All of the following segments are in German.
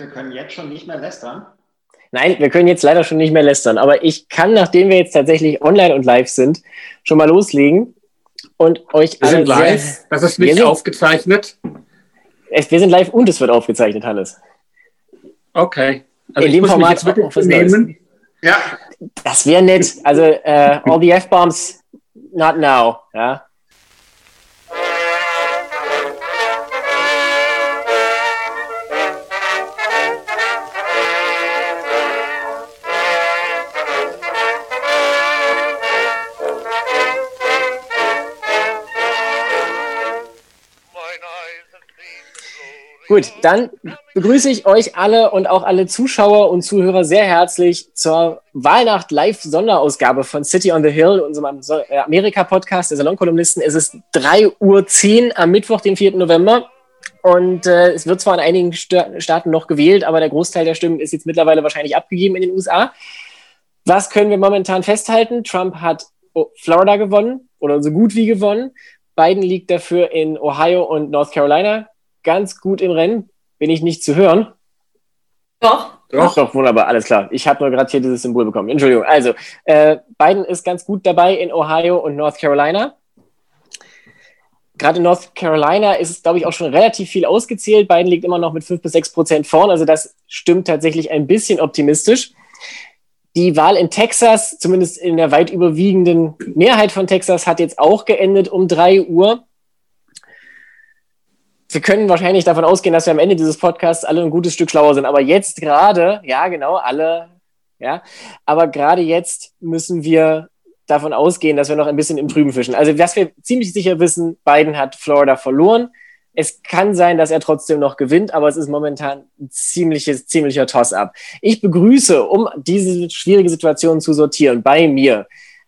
wir können jetzt schon nicht mehr lästern? Nein, wir können jetzt leider schon nicht mehr lästern. Aber ich kann, nachdem wir jetzt tatsächlich online und live sind, schon mal loslegen und euch wir alle. Sind live. Sehr, das ist nicht sind, aufgezeichnet. Es, wir sind live und es wird aufgezeichnet, Hannes. Okay. Also In dem Format jetzt wirklich was nehmen. Ja. Das wäre nett. Also, uh, all the F-Bombs, not now. Ja. Gut, dann begrüße ich euch alle und auch alle Zuschauer und Zuhörer sehr herzlich zur Wahlnacht Live-Sonderausgabe von City on the Hill, unserem äh, Amerika-Podcast der Salonkolumnisten. Es ist 3.10 Uhr am Mittwoch, den 4. November. Und äh, es wird zwar in einigen St Staaten noch gewählt, aber der Großteil der Stimmen ist jetzt mittlerweile wahrscheinlich abgegeben in den USA. Was können wir momentan festhalten? Trump hat Florida gewonnen oder so gut wie gewonnen. Biden liegt dafür in Ohio und North Carolina ganz gut im Rennen. Bin ich nicht zu hören? Doch. Doch, doch, wunderbar, alles klar. Ich habe nur gerade hier dieses Symbol bekommen. Entschuldigung. Also, äh, Biden ist ganz gut dabei in Ohio und North Carolina. Gerade in North Carolina ist es, glaube ich, auch schon relativ viel ausgezählt. Biden liegt immer noch mit 5 bis 6 Prozent vorn. Also, das stimmt tatsächlich ein bisschen optimistisch. Die Wahl in Texas, zumindest in der weit überwiegenden Mehrheit von Texas, hat jetzt auch geendet um 3 Uhr wir können wahrscheinlich davon ausgehen, dass wir am Ende dieses Podcasts alle ein gutes Stück schlauer sind. Aber jetzt gerade, ja, genau, alle, ja, aber gerade jetzt müssen wir davon ausgehen, dass wir noch ein bisschen im Trüben fischen. Also, was wir ziemlich sicher wissen, Biden hat Florida verloren. Es kann sein, dass er trotzdem noch gewinnt, aber es ist momentan ein ziemliches, ziemlicher Toss-up. Ich begrüße, um diese schwierige Situation zu sortieren, bei mir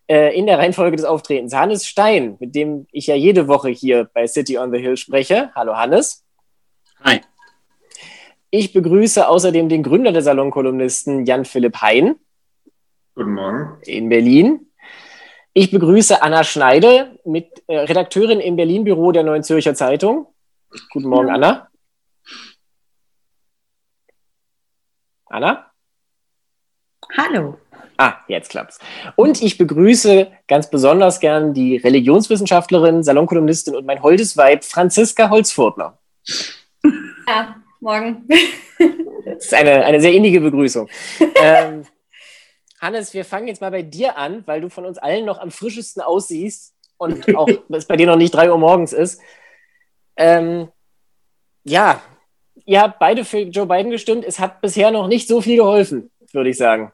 äh, in der Reihenfolge des Auftretens. Hannes Stein, mit dem ich ja jede Woche hier bei City on the Hill spreche. Hallo Hannes. Hi. Ich begrüße außerdem den Gründer der Salonkolumnisten Jan-Philipp Hein. Guten Morgen. In Berlin. Ich begrüße Anna Schneide, mit, äh, Redakteurin im Berlin-Büro der Neuen Zürcher Zeitung. Guten Morgen, ja. Anna. Anna? Hallo. Ah, jetzt klappt's. Und ich begrüße ganz besonders gern die Religionswissenschaftlerin, Salonkolumnistin und mein holdes Weib, Franziska Holzfurtner. Ja, morgen. Das ist eine, eine sehr innige Begrüßung. ähm, Hannes, wir fangen jetzt mal bei dir an, weil du von uns allen noch am frischesten aussiehst und auch es bei dir noch nicht drei Uhr morgens ist. Ähm, ja, ihr habt beide für Joe Biden gestimmt. Es hat bisher noch nicht so viel geholfen, würde ich sagen.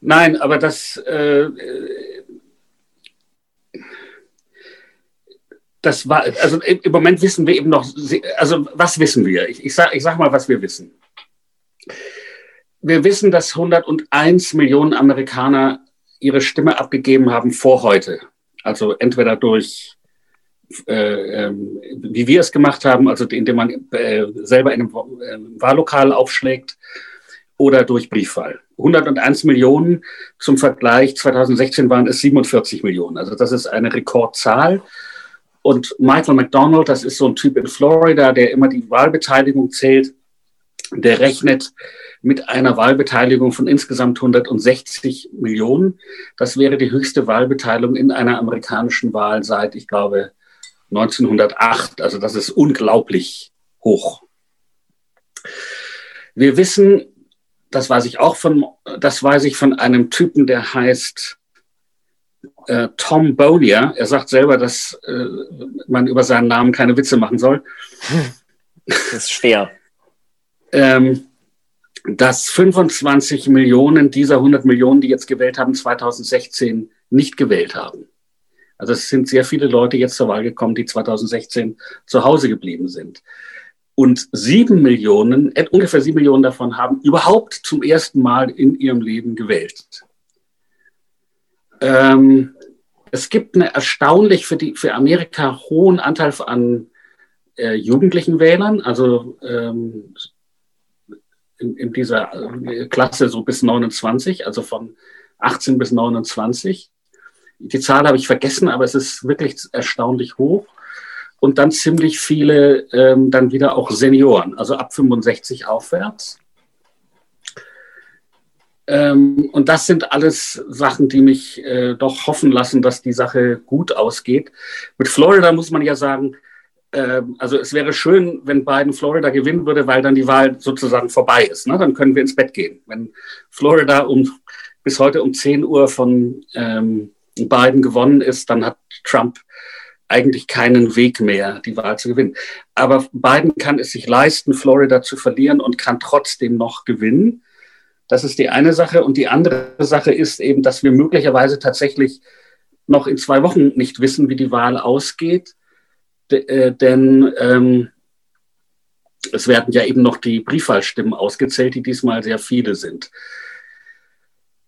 Nein, aber das, äh, das war, also im Moment wissen wir eben noch, also was wissen wir? Ich, ich, sag, ich sag mal, was wir wissen. Wir wissen, dass 101 Millionen Amerikaner ihre Stimme abgegeben haben vor heute. Also entweder durch, äh, äh, wie wir es gemacht haben, also indem man äh, selber in einem äh, Wahllokal aufschlägt oder durch Briefwahl. 101 Millionen zum Vergleich, 2016 waren es 47 Millionen. Also das ist eine Rekordzahl. Und Michael McDonald, das ist so ein Typ in Florida, der immer die Wahlbeteiligung zählt, der rechnet mit einer Wahlbeteiligung von insgesamt 160 Millionen. Das wäre die höchste Wahlbeteiligung in einer amerikanischen Wahl seit, ich glaube, 1908. Also das ist unglaublich hoch. Wir wissen, das weiß ich auch von, das weiß ich von einem Typen, der heißt äh, Tom Bowlier. Er sagt selber, dass äh, man über seinen Namen keine Witze machen soll. Das ist schwer. ähm, dass 25 Millionen dieser 100 Millionen, die jetzt gewählt haben, 2016 nicht gewählt haben. Also es sind sehr viele Leute jetzt zur Wahl gekommen, die 2016 zu Hause geblieben sind. Und sieben Millionen, ungefähr sieben Millionen davon haben überhaupt zum ersten Mal in ihrem Leben gewählt. Ähm, es gibt einen erstaunlich für, die, für Amerika hohen Anteil an äh, jugendlichen Wählern, also ähm, in, in, dieser äh, Klasse so bis 29, also von 18 bis 29. Die Zahl habe ich vergessen, aber es ist wirklich erstaunlich hoch. Und dann ziemlich viele ähm, dann wieder auch Senioren, also ab 65 aufwärts. Ähm, und das sind alles Sachen, die mich äh, doch hoffen lassen, dass die Sache gut ausgeht. Mit Florida muss man ja sagen, äh, also es wäre schön, wenn Biden Florida gewinnen würde, weil dann die Wahl sozusagen vorbei ist. Ne? Dann können wir ins Bett gehen. Wenn Florida um, bis heute um 10 Uhr von ähm, Biden gewonnen ist, dann hat Trump eigentlich keinen Weg mehr, die Wahl zu gewinnen. Aber Biden kann es sich leisten, Florida zu verlieren und kann trotzdem noch gewinnen. Das ist die eine Sache. Und die andere Sache ist eben, dass wir möglicherweise tatsächlich noch in zwei Wochen nicht wissen, wie die Wahl ausgeht. D äh, denn ähm, es werden ja eben noch die Briefwahlstimmen ausgezählt, die diesmal sehr viele sind.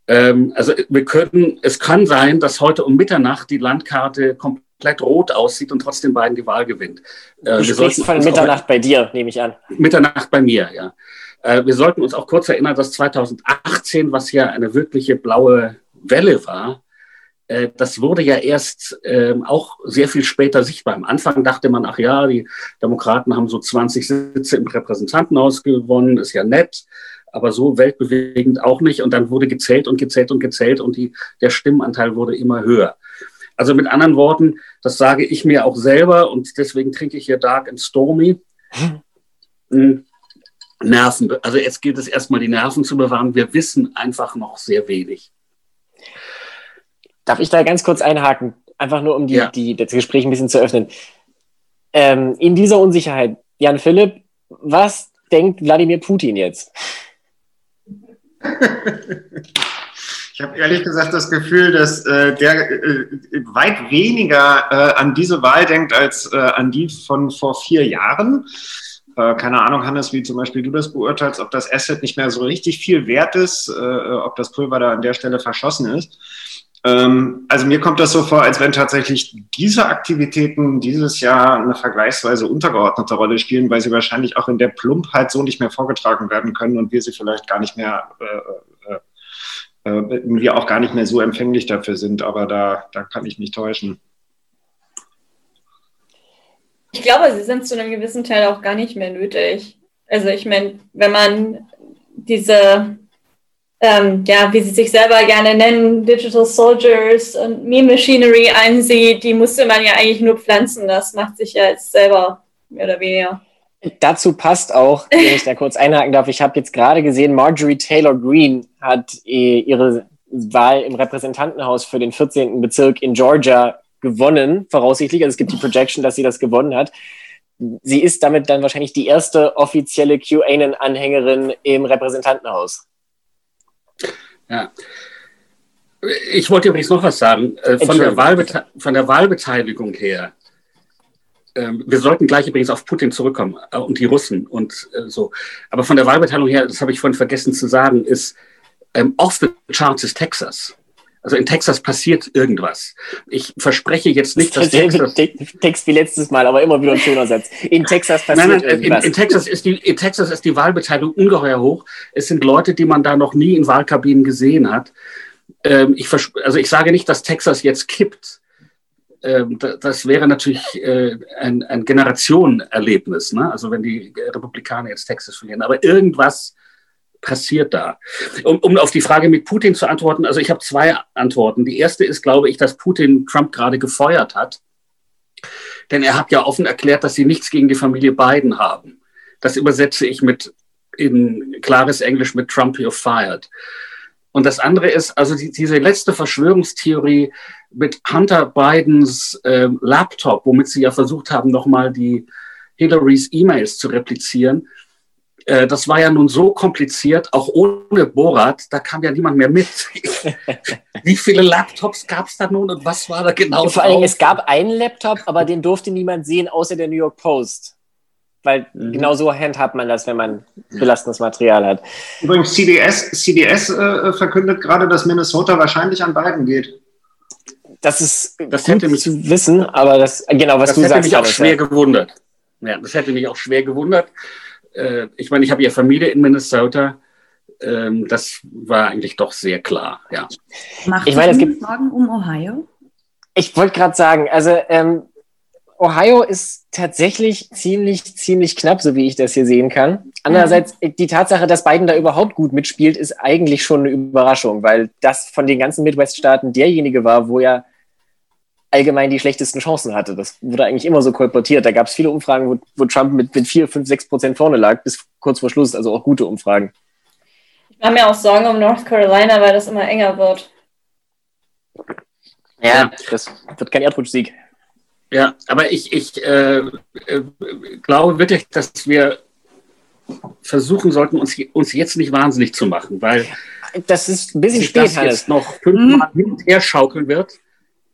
Ähm, also wir können, es kann sein, dass heute um Mitternacht die Landkarte komplett rot aussieht und trotzdem Biden die Wahl gewinnt. Äh, du sprichst von Mitternacht bei dir, nehme ich an. Mitternacht bei mir, ja. Äh, wir sollten uns auch kurz erinnern, dass 2018, was ja eine wirkliche blaue Welle war, äh, das wurde ja erst ähm, auch sehr viel später sichtbar. Am Anfang dachte man, ach ja, die Demokraten haben so 20 Sitze im Repräsentantenhaus gewonnen, ist ja nett, aber so weltbewegend auch nicht. Und dann wurde gezählt und gezählt und gezählt und die, der Stimmenanteil wurde immer höher. Also mit anderen Worten, das sage ich mir auch selber und deswegen trinke ich hier Dark and Stormy. Hm. Nerven, also jetzt gilt es erstmal, die Nerven zu bewahren. Wir wissen einfach noch sehr wenig. Darf ich da ganz kurz einhaken? Einfach nur, um die, ja. die, das Gespräch ein bisschen zu öffnen. Ähm, in dieser Unsicherheit, Jan Philipp, was denkt Wladimir Putin jetzt? Habe ehrlich gesagt das Gefühl, dass äh, der äh, weit weniger äh, an diese Wahl denkt als äh, an die von vor vier Jahren. Äh, keine Ahnung, Hannes, wie zum Beispiel du das beurteilst, ob das Asset nicht mehr so richtig viel wert ist, äh, ob das Pulver da an der Stelle verschossen ist. Ähm, also mir kommt das so vor, als wenn tatsächlich diese Aktivitäten dieses Jahr eine vergleichsweise untergeordnete Rolle spielen, weil sie wahrscheinlich auch in der Plumpheit so nicht mehr vorgetragen werden können und wir sie vielleicht gar nicht mehr, wir auch gar nicht mehr so empfänglich dafür sind. Aber da, da kann ich mich täuschen. Ich glaube, sie sind zu einem gewissen Teil auch gar nicht mehr nötig. Also ich meine, wenn man diese, ähm, ja, wie sie sich selber gerne nennen, Digital Soldiers und Meme Machinery einsieht, die musste man ja eigentlich nur pflanzen. Das macht sich ja jetzt selber mehr oder weniger. Dazu passt auch, wenn ich da kurz einhaken darf, ich habe jetzt gerade gesehen, Marjorie Taylor Greene hat äh, ihre Wahl im Repräsentantenhaus für den 14. Bezirk in Georgia gewonnen, voraussichtlich. Also es gibt die Projection, dass sie das gewonnen hat. Sie ist damit dann wahrscheinlich die erste offizielle QAnon-Anhängerin im Repräsentantenhaus. Ja. Ich wollte übrigens noch was sagen. Äh, von der, Wahlbete von der Wahlbeteiligung her. Ähm, wir sollten gleich übrigens auf Putin zurückkommen äh, und die Russen und äh, so. Aber von der Wahlbeteiligung her, das habe ich vorhin vergessen zu sagen, ist ähm, off the charts ist Texas. Also in Texas passiert irgendwas. Ich verspreche jetzt nicht, dass Texas Text wie letztes Mal, aber immer wieder ein schöner Satz. In Texas passiert nein, nein, irgendwas. In, in, Texas ist die, in Texas ist die Wahlbeteiligung ungeheuer hoch. Es sind Leute, die man da noch nie in Wahlkabinen gesehen hat. Ähm, ich also ich sage nicht, dass Texas jetzt kippt. Ähm, das wäre natürlich äh, ein, ein Generationenerlebnis, ne? also wenn die Republikaner jetzt Texas verlieren. Aber irgendwas passiert da? Um, um auf die Frage mit Putin zu antworten, also ich habe zwei Antworten. Die erste ist, glaube ich, dass Putin Trump gerade gefeuert hat. Denn er hat ja offen erklärt, dass sie nichts gegen die Familie Biden haben. Das übersetze ich mit in klares Englisch mit Trump you're fired. Und das andere ist, also die, diese letzte Verschwörungstheorie mit Hunter Bidens äh, Laptop, womit sie ja versucht haben, nochmal die Hillarys E-Mails zu replizieren, äh, das war ja nun so kompliziert, auch ohne Borat, da kam ja niemand mehr mit. Wie viele Laptops gab es da nun und was war da genau? Vor allem, es gab einen Laptop, aber den durfte niemand sehen, außer der New York Post. Weil mhm. genau so handhabt man das, wenn man belastendes Material hat. Übrigens, CDS, CDS äh, verkündet gerade, dass Minnesota wahrscheinlich an beiden geht. Das ist das hätte mich zu wissen, aber das genau was das du hätte sagst. mich auch schwer ja. gewundert. Ja, das hätte mich auch schwer gewundert äh, ich meine, ich habe ja Familie in Minnesota. Ähm, das war eigentlich doch sehr klar, ja. Macht ich meine, es gibt Sorgen um Ohio? Ich wollte gerade sagen, also ähm, Ohio ist tatsächlich ziemlich, ziemlich knapp, so wie ich das hier sehen kann. Andererseits, die Tatsache, dass Biden da überhaupt gut mitspielt, ist eigentlich schon eine Überraschung, weil das von den ganzen Midwest-Staaten derjenige war, wo er allgemein die schlechtesten Chancen hatte. Das wurde eigentlich immer so kolportiert. Da gab es viele Umfragen, wo, wo Trump mit, mit 4, 5, 6 Prozent vorne lag, bis kurz vor Schluss, also auch gute Umfragen. Ich mache mir auch Sorgen um North Carolina, weil das immer enger wird. Ja, das wird kein Erdrutschsieg. Ja, aber ich, ich äh, äh, glaube wirklich, dass wir versuchen sollten, uns, uns jetzt nicht wahnsinnig zu machen, weil das ist ein bisschen spät, das jetzt noch fünfmal mhm. hin und her schaukeln wird.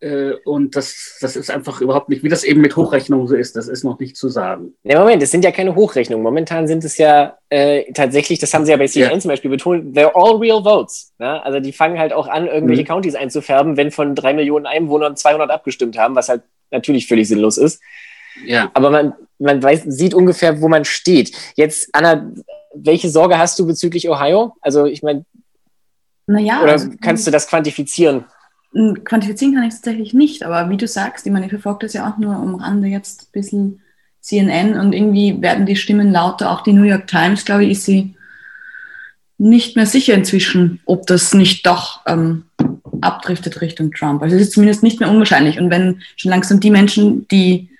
Äh, und das, das ist einfach überhaupt nicht, wie das eben mit Hochrechnungen so ist, das ist noch nicht zu sagen. Ne, Moment, es sind ja keine Hochrechnungen. Momentan sind es ja äh, tatsächlich, das haben sie ja bei CNN ja. zum Beispiel betont, they're all real votes. Ne? Also die fangen halt auch an, irgendwelche mhm. Countys einzufärben, wenn von drei Millionen Einwohnern 200 abgestimmt haben, was halt natürlich völlig sinnlos ist. Ja. Aber man, man weiß, sieht ungefähr, wo man steht. Jetzt, Anna, welche Sorge hast du bezüglich Ohio? Also, ich meine, naja, oder also, kannst du das quantifizieren? Quantifizieren kann ich es tatsächlich nicht, aber wie du sagst, ich meine, ich verfolge das ja auch nur am Rande jetzt ein bisschen CNN und irgendwie werden die Stimmen lauter. Auch die New York Times, glaube ich, ist sie nicht mehr sicher inzwischen, ob das nicht doch ähm, abdriftet Richtung Trump. Also es ist zumindest nicht mehr unwahrscheinlich. Und wenn schon langsam die Menschen, die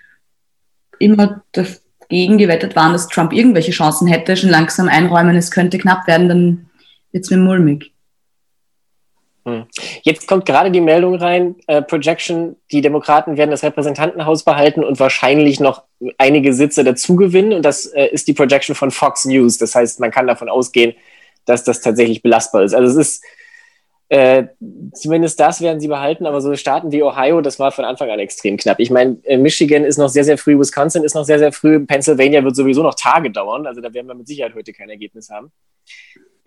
immer dagegen gewettet waren, dass Trump irgendwelche Chancen hätte, schon langsam einräumen, es könnte knapp werden, dann wird es mir mulmig. Hm. Jetzt kommt gerade die Meldung rein, äh, Projection, die Demokraten werden das Repräsentantenhaus behalten und wahrscheinlich noch einige Sitze dazu gewinnen. Und das äh, ist die Projection von Fox News. Das heißt, man kann davon ausgehen, dass das tatsächlich belastbar ist. Also es ist äh, zumindest das werden sie behalten, aber so Staaten wie Ohio, das war von Anfang an extrem knapp. Ich meine, äh, Michigan ist noch sehr, sehr früh, Wisconsin ist noch sehr, sehr früh, Pennsylvania wird sowieso noch Tage dauern, also da werden wir mit Sicherheit heute kein Ergebnis haben.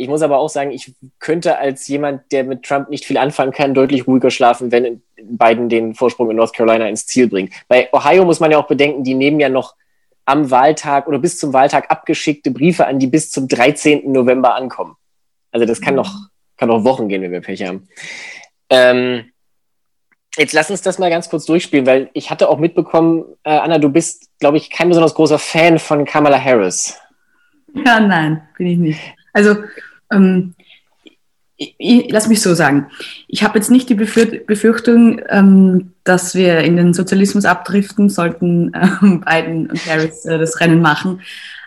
Ich muss aber auch sagen, ich könnte als jemand, der mit Trump nicht viel anfangen kann, deutlich ruhiger schlafen, wenn Biden den Vorsprung in North Carolina ins Ziel bringt. Bei Ohio muss man ja auch bedenken, die nehmen ja noch am Wahltag oder bis zum Wahltag abgeschickte Briefe an, die bis zum 13. November ankommen. Also das kann mhm. noch kann auch Wochen gehen, wenn wir Pech haben. Ähm, jetzt lass uns das mal ganz kurz durchspielen, weil ich hatte auch mitbekommen, äh, Anna, du bist, glaube ich, kein besonders großer Fan von Kamala Harris. Ja, nein, bin ich nicht. Also, ähm, ich, ich, lass mich so sagen. Ich habe jetzt nicht die Befürchtung, ähm, dass wir in den Sozialismus abdriften, sollten ähm, Biden und Harris äh, das Rennen machen.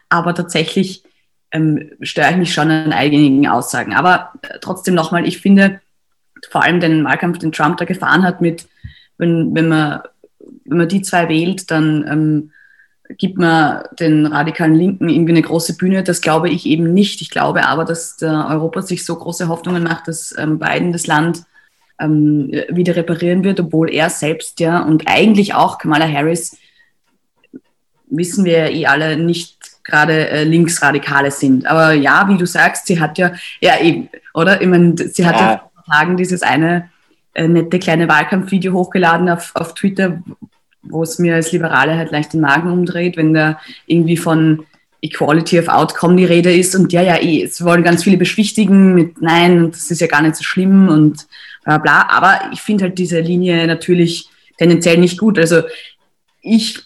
Aber tatsächlich ähm, störe ich mich schon an einigen Aussagen. Aber äh, trotzdem nochmal, ich finde vor allem den Wahlkampf, den Trump da gefahren hat, mit, wenn, wenn, man, wenn man die zwei wählt, dann ähm, gibt man den radikalen Linken irgendwie eine große Bühne. Das glaube ich eben nicht. Ich glaube aber, dass Europa sich so große Hoffnungen macht, dass ähm, Biden das Land ähm, wieder reparieren wird, obwohl er selbst ja und eigentlich auch Kamala Harris, wissen wir eh alle, nicht gerade äh, Linksradikale sind. Aber ja, wie du sagst, sie hat ja, ja eben, oder? Ich meine, sie hat ja, ja vor Tagen dieses eine äh, nette kleine Wahlkampfvideo hochgeladen auf, auf Twitter, wo es mir als Liberale halt leicht den Magen umdreht, wenn da irgendwie von Equality of Outcome die Rede ist und ja, ja, eh, es wollen ganz viele beschwichtigen mit Nein, das ist ja gar nicht so schlimm und bla bla. Aber ich finde halt diese Linie natürlich tendenziell nicht gut. Also ich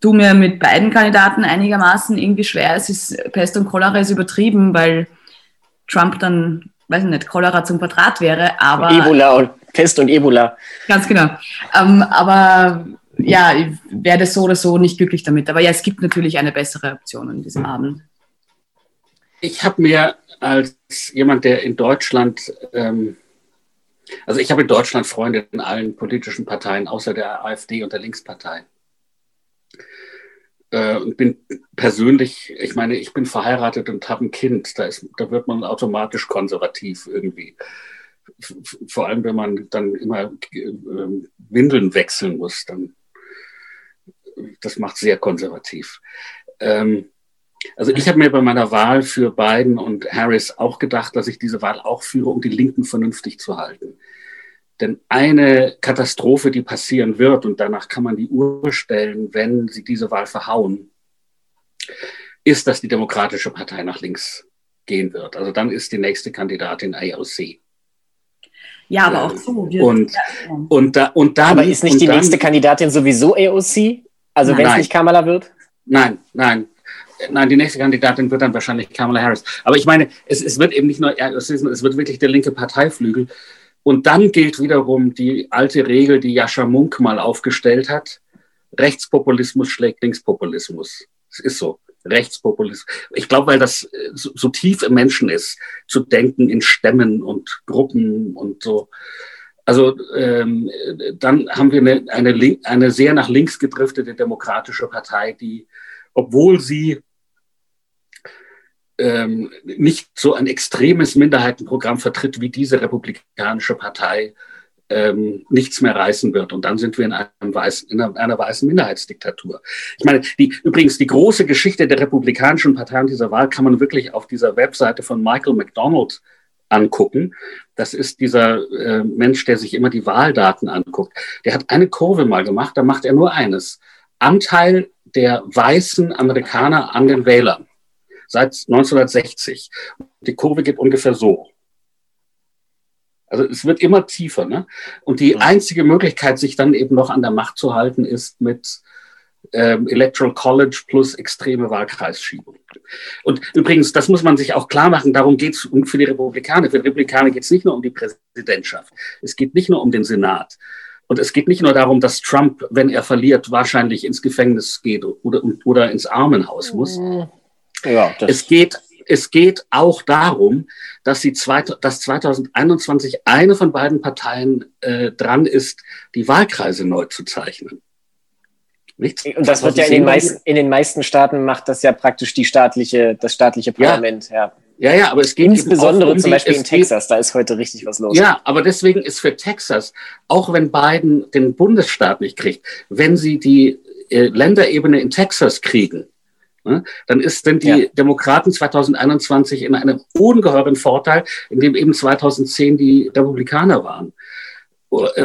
tue mir mit beiden Kandidaten einigermaßen irgendwie schwer. Es ist Pest und Cholera ist übertrieben, weil Trump dann, weiß ich nicht, Cholera zum Quadrat wäre, aber. Ebola und Pest und Ebola. Ganz genau. Ähm, aber ja, ich werde so oder so nicht glücklich damit. Aber ja, es gibt natürlich eine bessere Option an diesem Abend. Ich habe mir als jemand, der in Deutschland, ähm, also ich habe in Deutschland Freunde in allen politischen Parteien, außer der AfD und der Linkspartei äh, und bin persönlich, ich meine, ich bin verheiratet und habe ein Kind, da, ist, da wird man automatisch konservativ irgendwie. Vor allem, wenn man dann immer äh, Windeln wechseln muss, dann das macht sehr konservativ. Ähm, also ich habe mir bei meiner Wahl für Biden und Harris auch gedacht, dass ich diese Wahl auch führe, um die Linken vernünftig zu halten. Denn eine Katastrophe, die passieren wird, und danach kann man die Uhr stellen, wenn sie diese Wahl verhauen, ist, dass die Demokratische Partei nach links gehen wird. Also dann ist die nächste Kandidatin AOC. Ja, aber auch so. und, und, da, und dann, aber ist nicht die dann, nächste Kandidatin sowieso AOC? Also wenn es nicht Kamala wird? Nein, nein. Nein, die nächste Kandidatin wird dann wahrscheinlich Kamala Harris. Aber ich meine, es, es wird eben nicht nur, es, wird wirklich der linke Parteiflügel. Und dann gilt wiederum die alte Regel, die Jascha Munk mal aufgestellt hat. Rechtspopulismus schlägt Linkspopulismus. Es ist so. Rechtspopulismus. Ich glaube, weil das äh, so, so, tief im Menschen ist, zu denken in Stämmen und Gruppen und so. Also ähm, dann haben wir eine, eine, eine sehr nach links gedriftete demokratische Partei, die, obwohl sie ähm, nicht so ein extremes Minderheitenprogramm vertritt wie diese republikanische Partei, ähm, nichts mehr reißen wird. Und dann sind wir in, einem weißen, in einer, weißen Minderheitsdiktatur. Ich meine, die, übrigens die große Geschichte der republikanischen Partei und dieser Wahl kann man wirklich auf dieser Webseite von Michael McDonald angucken. Das ist dieser äh, Mensch, der sich immer die Wahldaten anguckt. Der hat eine Kurve mal gemacht, da macht er nur eines. Anteil der weißen Amerikaner an den Wählern seit 1960. Die Kurve geht ungefähr so. Also es wird immer tiefer. Ne? Und die einzige Möglichkeit, sich dann eben noch an der Macht zu halten, ist mit ähm, Electoral College plus extreme Wahlkreisschiebung. Und übrigens, das muss man sich auch klar machen, darum geht es für die Republikaner. Für die Republikaner geht es nicht nur um die Präsidentschaft, es geht nicht nur um den Senat. Und es geht nicht nur darum, dass Trump, wenn er verliert, wahrscheinlich ins Gefängnis geht oder, oder ins Armenhaus muss. Ja, es geht es geht auch darum, dass, sie zwei, dass 2021 eine von beiden Parteien äh, dran ist, die Wahlkreise neu zu zeichnen. Nichts? Und das wird ja in den, meisten, in den meisten Staaten macht das ja praktisch die staatliche, das staatliche Parlament. Ja. ja. Ja, aber es geht insbesondere um zum Beispiel in Texas, da ist heute richtig was los. Ja, aber deswegen ist für Texas, auch wenn Biden den Bundesstaat nicht kriegt, wenn sie die äh, Länderebene in Texas kriegen, Ne? Dann ist, sind die ja. Demokraten 2021 in einem ungeheuren Vorteil, in dem eben 2010 die Republikaner waren.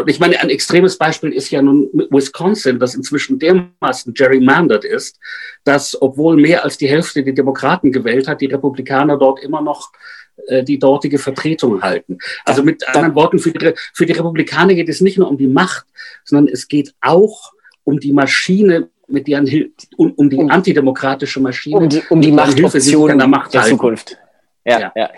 Ich meine, ein extremes Beispiel ist ja nun Wisconsin, das inzwischen dermaßen gerrymandered ist, dass, obwohl mehr als die Hälfte die Demokraten gewählt hat, die Republikaner dort immer noch äh, die dortige Vertretung halten. Also mit anderen Worten, für die, für die Republikaner geht es nicht nur um die Macht, sondern es geht auch um die Maschine, mit deren Hilfe, um, um, die antidemokratische Maschine, um die, um die Machtoption der, Macht der Zukunft. Ja, ja, ja.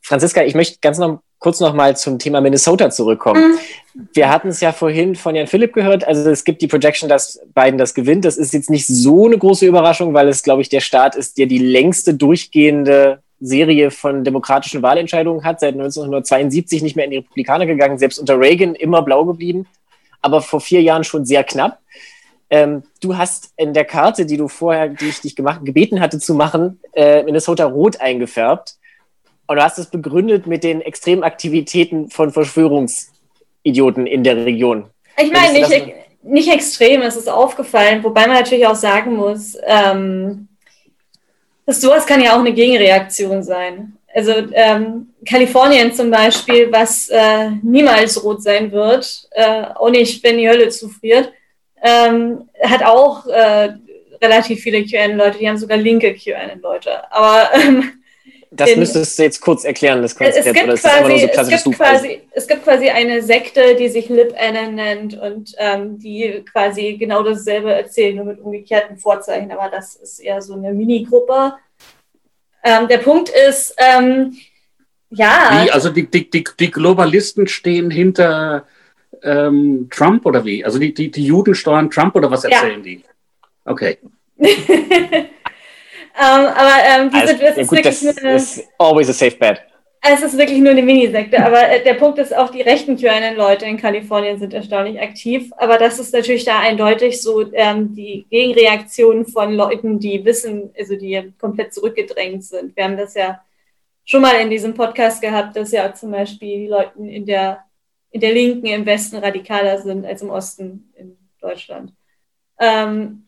Franziska, ich möchte ganz noch kurz noch mal zum Thema Minnesota zurückkommen. Mhm. Wir hatten es ja vorhin von Jan Philipp gehört. Also es gibt die Projection, dass Biden das gewinnt. Das ist jetzt nicht so eine große Überraschung, weil es, glaube ich, der Staat ist, der die längste durchgehende Serie von demokratischen Wahlentscheidungen hat. Seit 1972 nicht mehr in die Republikaner gegangen, selbst unter Reagan immer blau geblieben, aber vor vier Jahren schon sehr knapp. Ähm, du hast in der Karte, die du vorher, die ich dich gemacht, gebeten hatte zu machen, äh, Minnesota rot eingefärbt. Und du hast es begründet mit den extremen Aktivitäten von Verschwörungsidioten in der Region. Ich meine, nicht, nicht extrem, es ist aufgefallen, wobei man natürlich auch sagen muss, ähm, dass sowas kann ja auch eine Gegenreaktion sein. Also ähm, Kalifornien zum Beispiel, was äh, niemals rot sein wird, äh, auch nicht, wenn die Hölle zufriert, ähm, hat auch äh, relativ viele QAnon-Leute, die haben sogar linke QAnon-Leute. Aber ähm, das in, müsstest du jetzt kurz erklären, das Konzept. Es gibt, quasi, so es, gibt quasi, es gibt quasi eine Sekte, die sich LibAnon nennt und ähm, die quasi genau dasselbe erzählen, nur mit umgekehrten Vorzeichen. Aber das ist eher so eine Minigruppe. Ähm, der Punkt ist, ähm, ja. Wie, also die, die, die, die Globalisten stehen hinter ähm, Trump oder wie? Also die, die, die Juden steuern Trump oder was erzählen ja. die? Okay. um, ähm, aber ähm, die also, sind, das ja, gut, das ist always a safe bet. Es ist wirklich nur eine Minisekte, aber äh, der Punkt ist auch, die rechten QAnon-Leute in Kalifornien sind erstaunlich aktiv, aber das ist natürlich da eindeutig so ähm, die Gegenreaktion von Leuten, die wissen, also die komplett zurückgedrängt sind. Wir haben das ja schon mal in diesem Podcast gehabt, dass ja zum Beispiel die Leute in der in der Linken im Westen radikaler sind als im Osten in Deutschland. Ähm,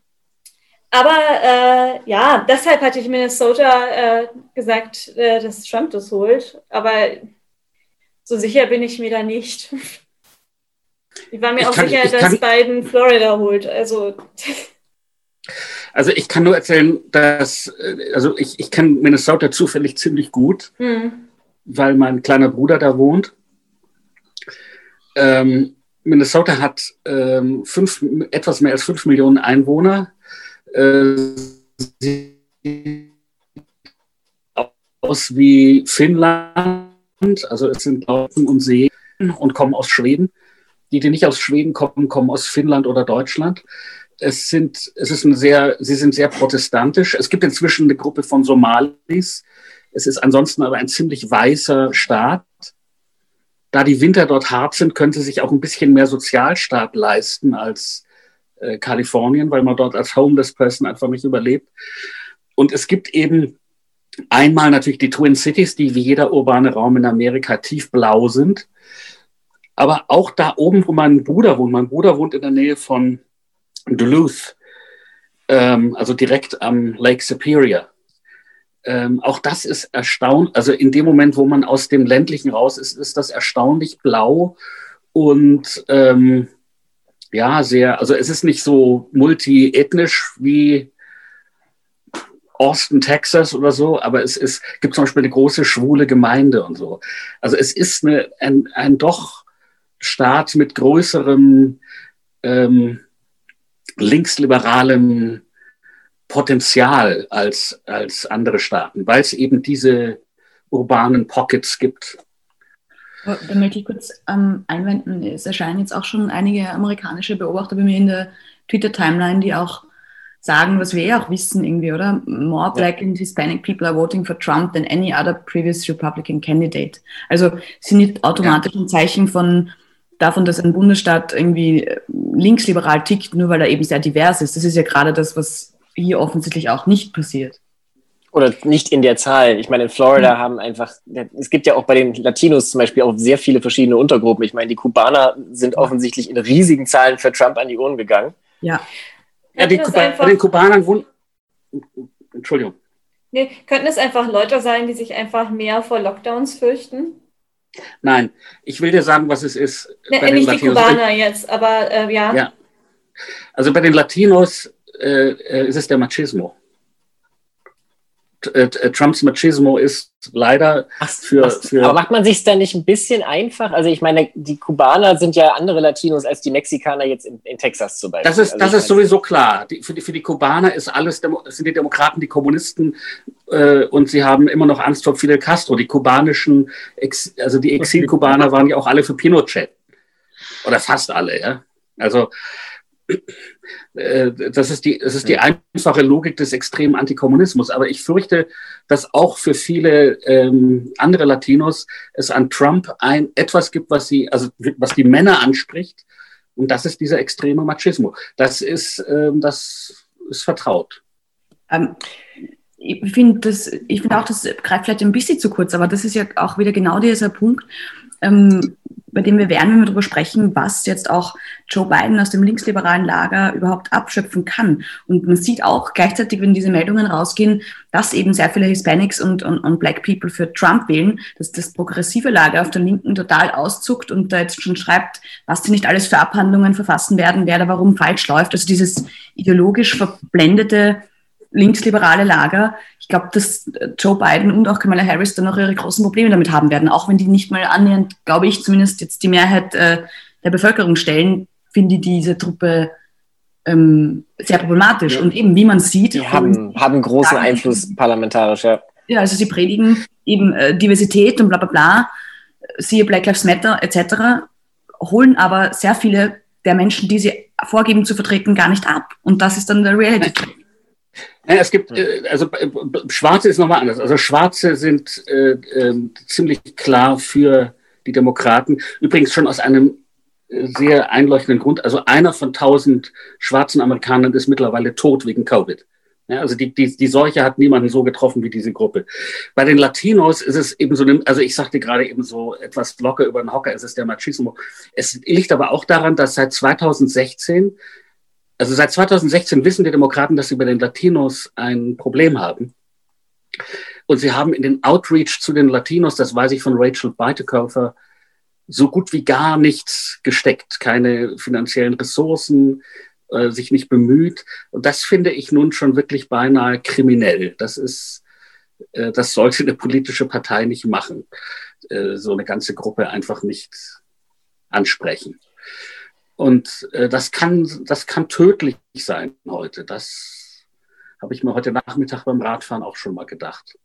aber äh, ja, deshalb hatte ich Minnesota äh, gesagt, äh, dass Trump das holt. Aber so sicher bin ich mir da nicht. Ich war mir ich auch kann, sicher, dass Biden Florida holt. Also. Also ich kann nur erzählen, dass, äh, also ich, ich kenne Minnesota zufällig ziemlich gut, mhm. weil mein kleiner Bruder da wohnt. Ähm, Minnesota hat ähm, fünf, etwas mehr als fünf Millionen Einwohner. Äh, sieht aus wie Finnland, also es sind Laufen und Seen und kommen aus Schweden. Die, die nicht aus Schweden kommen, kommen aus Finnland oder Deutschland. Es sind, es ist ein sehr, sie sind sehr protestantisch. Es gibt inzwischen eine Gruppe von Somalis. Es ist ansonsten aber ein ziemlich weißer Staat. Da die Winter dort hart sind, könnte sich auch ein bisschen mehr Sozialstaat leisten als äh, Kalifornien, weil man dort als Homeless Person einfach nicht überlebt. Und es gibt eben einmal natürlich die Twin Cities, die wie jeder urbane Raum in Amerika tiefblau sind. Aber auch da oben, wo mein Bruder wohnt, mein Bruder wohnt in der Nähe von Duluth, ähm, also direkt am Lake Superior. Ähm, auch das ist erstaunlich, also in dem Moment, wo man aus dem ländlichen raus ist, ist das erstaunlich blau und ähm, ja, sehr, also es ist nicht so multiethnisch wie Austin, Texas oder so, aber es ist, gibt zum Beispiel eine große schwule Gemeinde und so. Also es ist eine, ein, ein doch Staat mit größerem ähm, linksliberalem Potenzial als, als andere Staaten, weil es eben diese urbanen Pockets gibt. Da möchte ich kurz ähm, einwenden, es erscheinen jetzt auch schon einige amerikanische Beobachter bei mir in der Twitter-Timeline, die auch sagen, was wir ja auch wissen irgendwie, oder? More black and Hispanic people are voting for Trump than any other previous Republican candidate. Also sind nicht automatisch ein Zeichen von davon, dass ein Bundesstaat irgendwie linksliberal tickt, nur weil er eben sehr divers ist. Das ist ja gerade das, was hier offensichtlich auch nicht passiert. Oder nicht in der Zahl. Ich meine, in Florida mhm. haben einfach, es gibt ja auch bei den Latinos zum Beispiel auch sehr viele verschiedene Untergruppen. Ich meine, die Kubaner sind offensichtlich in riesigen Zahlen für Trump an die Ohren gegangen. Ja. Ja, die Kuba bei den Kubanern wohnen. Entschuldigung. Nee, könnten es einfach Leute sein, die sich einfach mehr vor Lockdowns fürchten? Nein, ich will dir sagen, was es ist. Nee, bei nicht die Kubaner jetzt, aber äh, ja. ja. Also bei den Latinos äh, äh ist es der Machismo. Äh, äh, Trumps Machismo ist leider Ach, für, für. Aber macht man sich da nicht ein bisschen einfach? Also ich meine, die Kubaner sind ja andere Latinos als die Mexikaner jetzt in, in Texas zum Beispiel. Das ist, also das ist sowieso klar. Die, für, die, für die Kubaner ist alles, sind die Demokraten die Kommunisten äh, und sie haben immer noch Angst vor Fidel Castro. Die kubanischen, Ex, also die Exil-Kubaner waren ja auch alle für Pinochet. Oder fast alle, ja. Also das ist die, das ist die einfache Logik des extremen Antikommunismus. Aber ich fürchte, dass auch für viele ähm, andere Latinos es an Trump ein etwas gibt, was sie, also was die Männer anspricht. Und das ist dieser extreme Machismo. Das ist, ähm, das ist vertraut. Ähm, ich finde das, ich finde auch, das greift vielleicht ein bisschen zu kurz, aber das ist ja auch wieder genau dieser Punkt. Ähm, bei dem wir werden, wenn wir darüber sprechen, was jetzt auch Joe Biden aus dem linksliberalen Lager überhaupt abschöpfen kann. Und man sieht auch gleichzeitig, wenn diese Meldungen rausgehen, dass eben sehr viele Hispanics und, und, und Black People für Trump wählen, dass das progressive Lager auf der Linken total auszuckt und da jetzt schon schreibt, was sie nicht alles für Abhandlungen verfassen werden, wer da warum falsch läuft. Also dieses ideologisch verblendete linksliberale Lager, ich glaube, dass äh, Joe Biden und auch Kamala Harris dann noch ihre großen Probleme damit haben werden, auch wenn die nicht mal annähernd, glaube ich, zumindest jetzt die Mehrheit äh, der Bevölkerung stellen, finde ich diese Truppe ähm, sehr problematisch. Ja. Und eben, wie man sieht, die haben, haben großen sagen, Einfluss parlamentarisch, ja. Ja, also sie predigen eben äh, Diversität und bla bla bla, siehe Black Lives Matter etc., holen aber sehr viele der Menschen, die sie vorgeben zu vertreten, gar nicht ab. Und das ist dann der Reality. Naja, es gibt, äh, also äh, Schwarze ist nochmal anders. Also Schwarze sind äh, äh, ziemlich klar für die Demokraten. Übrigens schon aus einem äh, sehr einleuchtenden Grund. Also einer von tausend schwarzen Amerikanern ist mittlerweile tot wegen Covid. Ja, also die, die, die Seuche hat niemanden so getroffen wie diese Gruppe. Bei den Latinos ist es eben so, also ich sagte gerade eben so etwas locker über den Hocker, es ist der Machismo. Es liegt aber auch daran, dass seit 2016 also seit 2016 wissen die Demokraten, dass sie bei den Latinos ein Problem haben. Und sie haben in den Outreach zu den Latinos, das weiß ich von Rachel Beiteköfer, so gut wie gar nichts gesteckt. Keine finanziellen Ressourcen, äh, sich nicht bemüht. Und das finde ich nun schon wirklich beinahe kriminell. Das ist, äh, das sollte eine politische Partei nicht machen. Äh, so eine ganze Gruppe einfach nicht ansprechen. Und äh, das, kann, das kann tödlich sein heute. Das, habe ich mir heute Nachmittag beim Radfahren auch schon mal gedacht.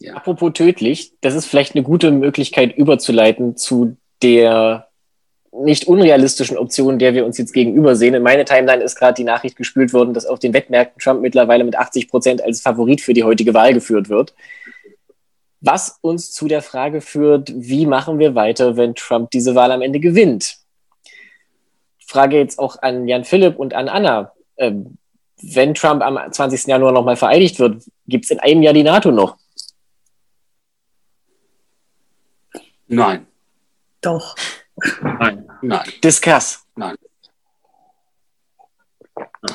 Ja. Apropos tödlich, das ist vielleicht eine gute Möglichkeit überzuleiten zu der nicht unrealistischen Option, der wir uns jetzt gegenüber sehen. In meine Timeline ist gerade die Nachricht gespült worden, dass auf den Wettmärkten Trump mittlerweile mit 80 Prozent als Favorit für die heutige Wahl geführt wird. Was uns zu der Frage führt, wie machen wir weiter, wenn Trump diese Wahl am Ende gewinnt? Frage jetzt auch an Jan Philipp und an Anna. Ähm, wenn Trump am 20. Januar nochmal vereidigt wird, gibt es in einem Jahr die NATO noch? Nein. Doch. Nein. Nein. Discuss. Nein.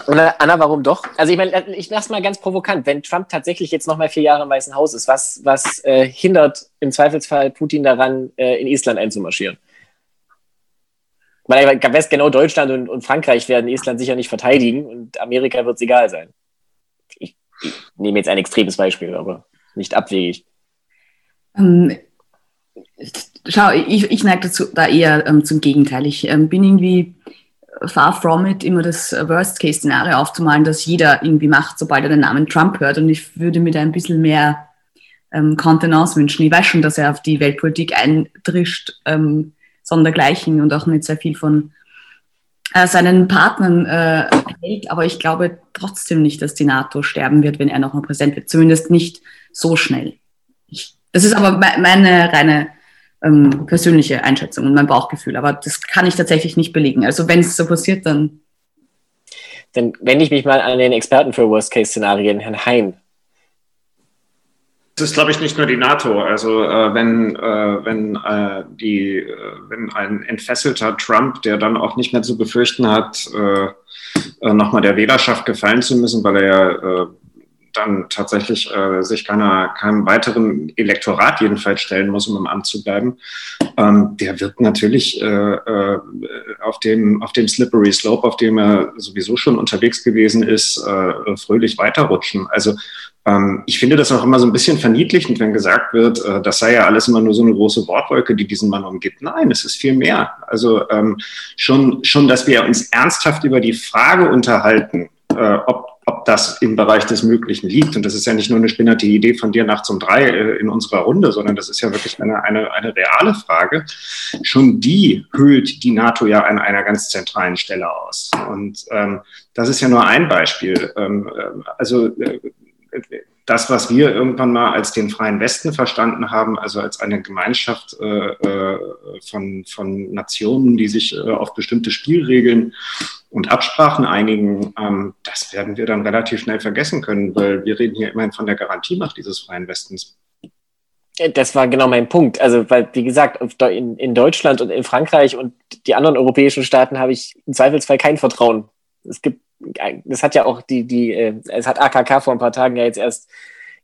Und Anna, warum doch? Also ich meine, ich lasse mal ganz provokant, wenn Trump tatsächlich jetzt nochmal vier Jahre im Weißen Haus ist, was, was äh, hindert im Zweifelsfall Putin daran, äh, in Estland einzumarschieren? Weiß genau, Deutschland und, und, Frankreich werden Estland sicher nicht verteidigen und Amerika wird es egal sein. Ich, ich, nehme jetzt ein extremes Beispiel, aber nicht abwegig. Ähm, schau, ich, ich neige dazu da eher ähm, zum Gegenteil. Ich ähm, bin irgendwie far from it, immer das Worst-Case-Szenario aufzumalen, das jeder irgendwie macht, sobald er den Namen Trump hört. Und ich würde mir da ein bisschen mehr ähm, Kontenance wünschen. Ich weiß schon, dass er auf die Weltpolitik eintrischt, ähm, sondergleichen und auch nicht sehr viel von äh, seinen Partnern äh, hält. Aber ich glaube trotzdem nicht, dass die NATO sterben wird, wenn er noch mal Präsident wird. Zumindest nicht so schnell. Ich, das ist aber me meine reine ähm, persönliche Einschätzung und mein Bauchgefühl. Aber das kann ich tatsächlich nicht belegen. Also wenn es so passiert, dann. Dann wende ich mich mal an den Experten für Worst-Case-Szenarien, Herrn Hein. Das ist, glaube ich, nicht nur die NATO. Also äh, wenn, äh, wenn, äh, die, äh, wenn ein entfesselter Trump, der dann auch nicht mehr zu befürchten hat, äh, äh, nochmal der Wählerschaft gefallen zu müssen, weil er ja dann tatsächlich äh, sich keiner, keinem weiteren Elektorat jedenfalls stellen muss, um im Amt zu bleiben, ähm, der wird natürlich äh, äh, auf, dem, auf dem Slippery Slope, auf dem er sowieso schon unterwegs gewesen ist, äh, fröhlich weiterrutschen. Also ich finde das auch immer so ein bisschen verniedlichend, wenn gesagt wird, äh, das sei ja alles immer nur so eine große Wortwolke, die diesen Mann umgibt. Nein, es ist viel mehr. Also ähm, schon, schon, dass wir uns ernsthaft über die Frage unterhalten, äh, ob ob das im Bereich des Möglichen liegt. Und das ist ja nicht nur eine spinnerte Idee von dir nachts um drei äh, in unserer Runde, sondern das ist ja wirklich eine, eine, eine reale Frage. Schon die hüllt die NATO ja an einer ganz zentralen Stelle aus. Und ähm, das ist ja nur ein Beispiel. Ähm, äh, also äh, das, was wir irgendwann mal als den freien Westen verstanden haben, also als eine Gemeinschaft äh, äh, von, von Nationen, die sich äh, auf bestimmte Spielregeln und Absprachen einigen, ähm, das werden wir dann relativ schnell vergessen können, weil wir reden hier immerhin von der Garantiemacht dieses freien Westens. Das war genau mein Punkt. Also, weil, wie gesagt, in, in Deutschland und in Frankreich und die anderen europäischen Staaten habe ich im Zweifelsfall kein Vertrauen. Es gibt das hat ja auch die, die, äh, es hat AKK vor ein paar Tagen ja jetzt erst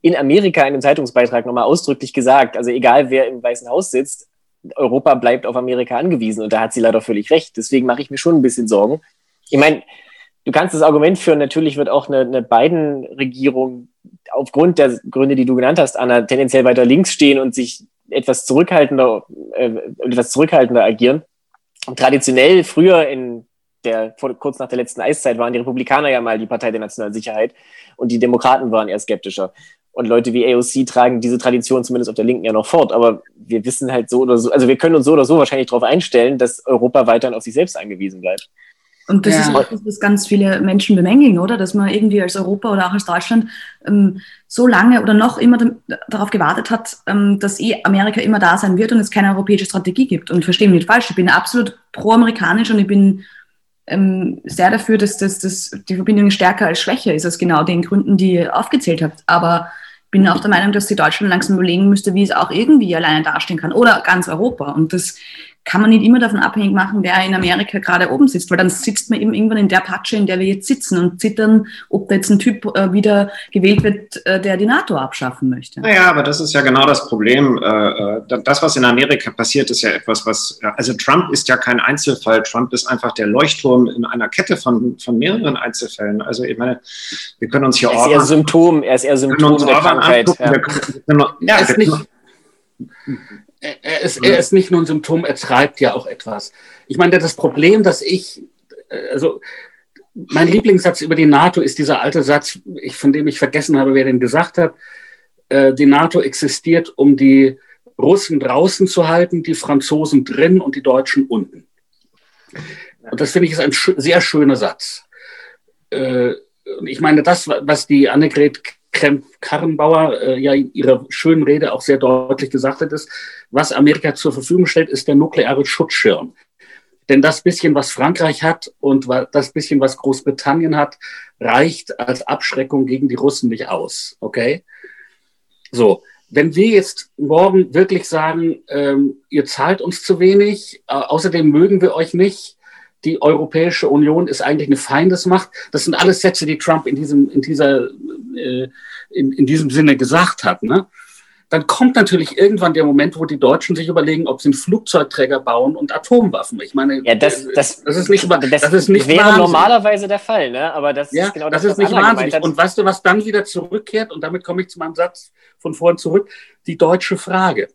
in Amerika in einem Zeitungsbeitrag nochmal ausdrücklich gesagt, also egal wer im Weißen Haus sitzt, Europa bleibt auf Amerika angewiesen und da hat sie leider völlig recht. Deswegen mache ich mir schon ein bisschen Sorgen. Ich meine, du kannst das Argument führen, natürlich wird auch eine, eine Biden-Regierung aufgrund der Gründe, die du genannt hast, Anna, tendenziell weiter links stehen und sich etwas zurückhaltender, äh, etwas zurückhaltender agieren. Traditionell früher in der, vor, kurz nach der letzten Eiszeit waren die Republikaner ja mal die Partei der nationalen Sicherheit und die Demokraten waren eher skeptischer. Und Leute wie AOC tragen diese Tradition zumindest auf der Linken ja noch fort. Aber wir wissen halt so oder so, also wir können uns so oder so wahrscheinlich darauf einstellen, dass Europa weiterhin auf sich selbst angewiesen bleibt. Und das ja. ist auch das, was ganz viele Menschen bemängeln, oder? Dass man irgendwie als Europa oder auch als Deutschland ähm, so lange oder noch immer darauf gewartet hat, ähm, dass eh Amerika immer da sein wird und es keine europäische Strategie gibt. Und verstehe mich nicht falsch, ich bin absolut pro-amerikanisch und ich bin ähm, sehr dafür, dass, dass, dass die Verbindung stärker als schwächer ist, aus genau den Gründen, die ihr aufgezählt habt. Aber ich bin auch der Meinung, dass die Deutschland langsam überlegen müsste, wie es auch irgendwie alleine dastehen kann oder ganz Europa. Und das kann man nicht immer davon abhängig machen, wer in Amerika gerade oben sitzt, weil dann sitzt man eben irgendwann in der Patsche, in der wir jetzt sitzen und zittern, ob da jetzt ein Typ äh, wieder gewählt wird, äh, der die NATO abschaffen möchte. Naja, aber das ist ja genau das Problem. Äh, äh das, was in Amerika passiert, ist ja etwas, was, also Trump ist ja kein Einzelfall. Trump ist einfach der Leuchtturm in einer Kette von, von mehreren Einzelfällen. Also ich meine, wir können uns hier Er ist eher Symptom, er ist eher Symptom der Krankheit. Ja. Können, ja, er ist nicht, er ist, er ist nicht nur ein Symptom, er treibt ja auch etwas. Ich meine, das Problem, dass ich, äh, also mein Lieblingssatz über die NATO ist dieser alte Satz, ich, von dem ich vergessen habe, wer den gesagt hat. Äh, die NATO existiert, um die Russen draußen zu halten, die Franzosen drin und die Deutschen unten. Und das finde ich ist ein sch sehr schöner Satz. Äh, ich meine, das, was die Annegret Karrenbauer äh, ja in ihrer schönen Rede auch sehr deutlich gesagt hat, ist, was Amerika zur Verfügung stellt, ist der nukleare Schutzschirm. Denn das bisschen, was Frankreich hat und das bisschen, was Großbritannien hat, reicht als Abschreckung gegen die Russen nicht aus. Okay? So. Wenn wir jetzt morgen wirklich sagen, ähm, ihr zahlt uns zu wenig, äh, außerdem mögen wir euch nicht, die Europäische Union ist eigentlich eine Feindesmacht. Das sind alles Sätze, die Trump in diesem, in dieser, äh, in, in diesem Sinne gesagt hat. Ne? Dann kommt natürlich irgendwann der Moment, wo die Deutschen sich überlegen, ob sie einen Flugzeugträger bauen und Atomwaffen. Ich meine, ja, das, das, das ist nicht, das, das ist nicht wäre wahnsinnig. normalerweise der Fall, ne? Aber das ja, ist genau das, das ist nicht wahnsinnig. Und weißt du, was dann wieder zurückkehrt? Und damit komme ich zu meinem Satz von vorhin zurück: Die deutsche Frage.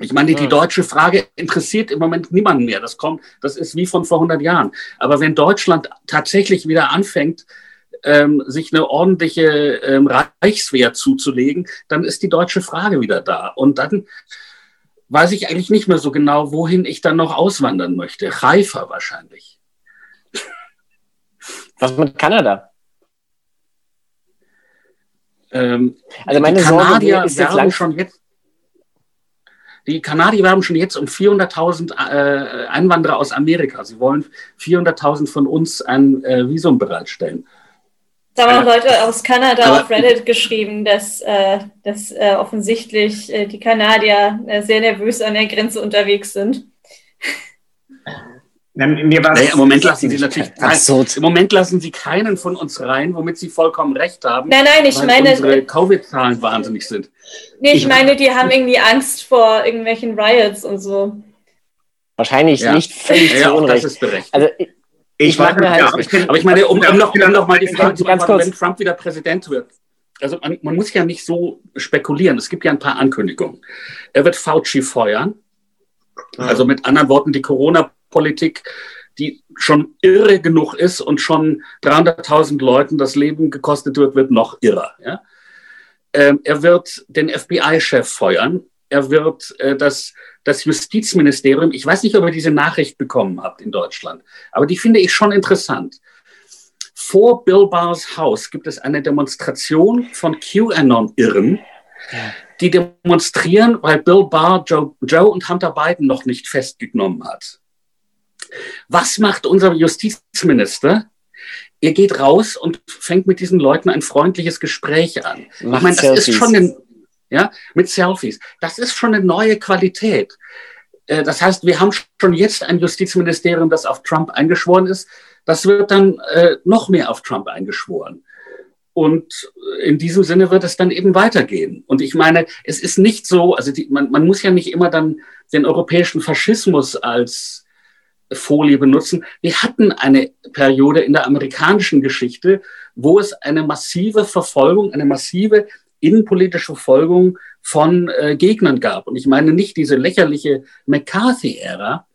Ich meine, die hm. deutsche Frage interessiert im Moment niemanden mehr. Das kommt, das ist wie von vor 100 Jahren. Aber wenn Deutschland tatsächlich wieder anfängt, ähm, sich eine ordentliche ähm, Reichswehr zuzulegen, dann ist die deutsche Frage wieder da. Und dann weiß ich eigentlich nicht mehr so genau, wohin ich dann noch auswandern möchte. Reifer wahrscheinlich. Was mit Kanada? Ähm, also meine die Kanadier Sorge ist jetzt lang schon jetzt. Die Kanadier werben schon jetzt um 400.000 äh, Einwanderer aus Amerika. Sie wollen 400.000 von uns ein äh, Visum bereitstellen. Da haben auch Leute aus Kanada aber, auf Reddit geschrieben, dass, äh, dass äh, offensichtlich äh, die Kanadier äh, sehr nervös an der Grenze unterwegs sind. Mir nee, Im Moment lassen sie natürlich absurd. Im Moment lassen sie keinen von uns rein, womit sie vollkommen recht haben. Nein, nein, ich meine. Unsere Covid-Zahlen wahnsinnig sind. Nee, ich, ich meine, die haben irgendwie Angst vor irgendwelchen Riots und so. Wahrscheinlich ja. nicht völlig ja, zu Unrecht. Das ist berechtigt. Also, ich, ich mir halt, ja, ich, aber ich meine, um, um noch, um noch mal die Frage zu beantworten, wenn Trump wieder Präsident wird. Also man, man, muss ja nicht so spekulieren. Es gibt ja ein paar Ankündigungen. Er wird Fauci feuern. Also mit anderen Worten, die Corona-Politik, die schon irre genug ist und schon 300.000 Leuten das Leben gekostet wird, wird noch irrer. Ja? Ähm, er wird den FBI-Chef feuern. Er wird äh, das das Justizministerium, ich weiß nicht, ob ihr diese Nachricht bekommen habt in Deutschland, aber die finde ich schon interessant. Vor Bill Barrs Haus gibt es eine Demonstration von QAnon-Irren, die demonstrieren, weil Bill Barr Joe, Joe und Hunter Biden noch nicht festgenommen hat. Was macht unser Justizminister? Er geht raus und fängt mit diesen Leuten ein freundliches Gespräch an. Macht ich meine, das Selfies. ist schon ein, ja, mit Selfies. Das ist schon eine neue Qualität. Äh, das heißt, wir haben schon jetzt ein Justizministerium, das auf Trump eingeschworen ist. Das wird dann äh, noch mehr auf Trump eingeschworen. Und in diesem Sinne wird es dann eben weitergehen. Und ich meine, es ist nicht so, also die, man, man muss ja nicht immer dann den europäischen Faschismus als Folie benutzen. Wir hatten eine Periode in der amerikanischen Geschichte, wo es eine massive Verfolgung, eine massive innenpolitische Verfolgung von äh, Gegnern gab. Und ich meine nicht diese lächerliche McCarthy-Ära,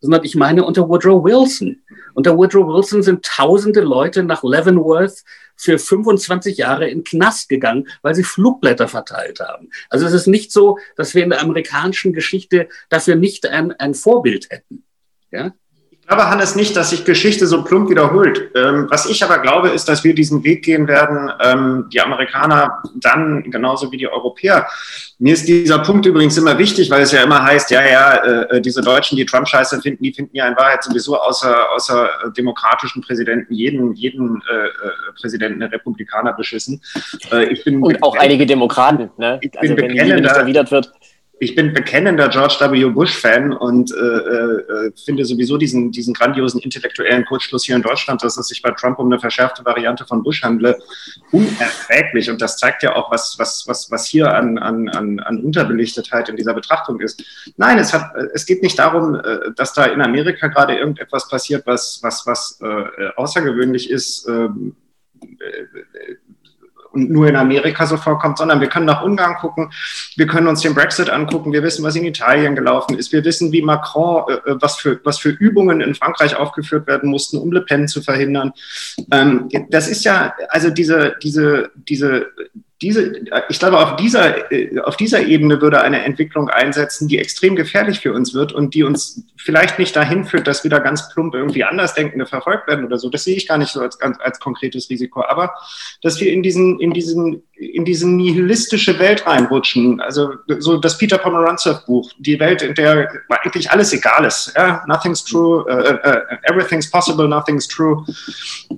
sondern ich meine unter Woodrow Wilson. Unter Woodrow Wilson sind tausende Leute nach Leavenworth für 25 Jahre in Knast gegangen, weil sie Flugblätter verteilt haben. Also es ist nicht so, dass wir in der amerikanischen Geschichte dafür nicht ein, ein Vorbild hätten. Ja? Glaube, Hannes, nicht, dass sich Geschichte so plump wiederholt. Ähm, was ich aber glaube, ist, dass wir diesen Weg gehen werden, ähm, die Amerikaner dann genauso wie die Europäer. Mir ist dieser Punkt übrigens immer wichtig, weil es ja immer heißt, ja, ja, äh, äh diese Deutschen, die Trump scheiße finden, die finden ja in Wahrheit sowieso außer, außer demokratischen Präsidenten jeden, jeden äh, äh Präsidenten der Republikaner beschissen. Äh, ich bin Und auch einige Demokraten, ne? Also wenn die nicht erwidert wird ich bin bekennender George W. Bush-Fan und äh, äh, finde sowieso diesen, diesen grandiosen intellektuellen Kurzschluss hier in Deutschland, dass es sich bei Trump um eine verschärfte Variante von Bush handle, unerträglich. Und das zeigt ja auch, was, was, was, was hier an, an, an, an Unterbelichtetheit in dieser Betrachtung ist. Nein, es, hat, es geht nicht darum, äh, dass da in Amerika gerade irgendetwas passiert, was, was, was äh, außergewöhnlich ist. Ähm, äh, nur in Amerika so vorkommt, sondern wir können nach Ungarn gucken, wir können uns den Brexit angucken, wir wissen, was in Italien gelaufen ist, wir wissen, wie Macron, äh, was, für, was für Übungen in Frankreich aufgeführt werden mussten, um Le Pen zu verhindern. Ähm, das ist ja, also diese, diese, diese diese, ich glaube, auf dieser, äh, auf dieser Ebene würde eine Entwicklung einsetzen, die extrem gefährlich für uns wird und die uns vielleicht nicht dahin führt, dass wieder ganz plump irgendwie Andersdenkende verfolgt werden oder so. Das sehe ich gar nicht so als, als, als konkretes Risiko. Aber dass wir in diesen, in diesen, in diesen nihilistische Welt reinrutschen, also so das Peter Pomerantsev Buch, die Welt, in der eigentlich alles egal ist. Ja? Nothing's true, uh, uh, everything's possible, nothing's true,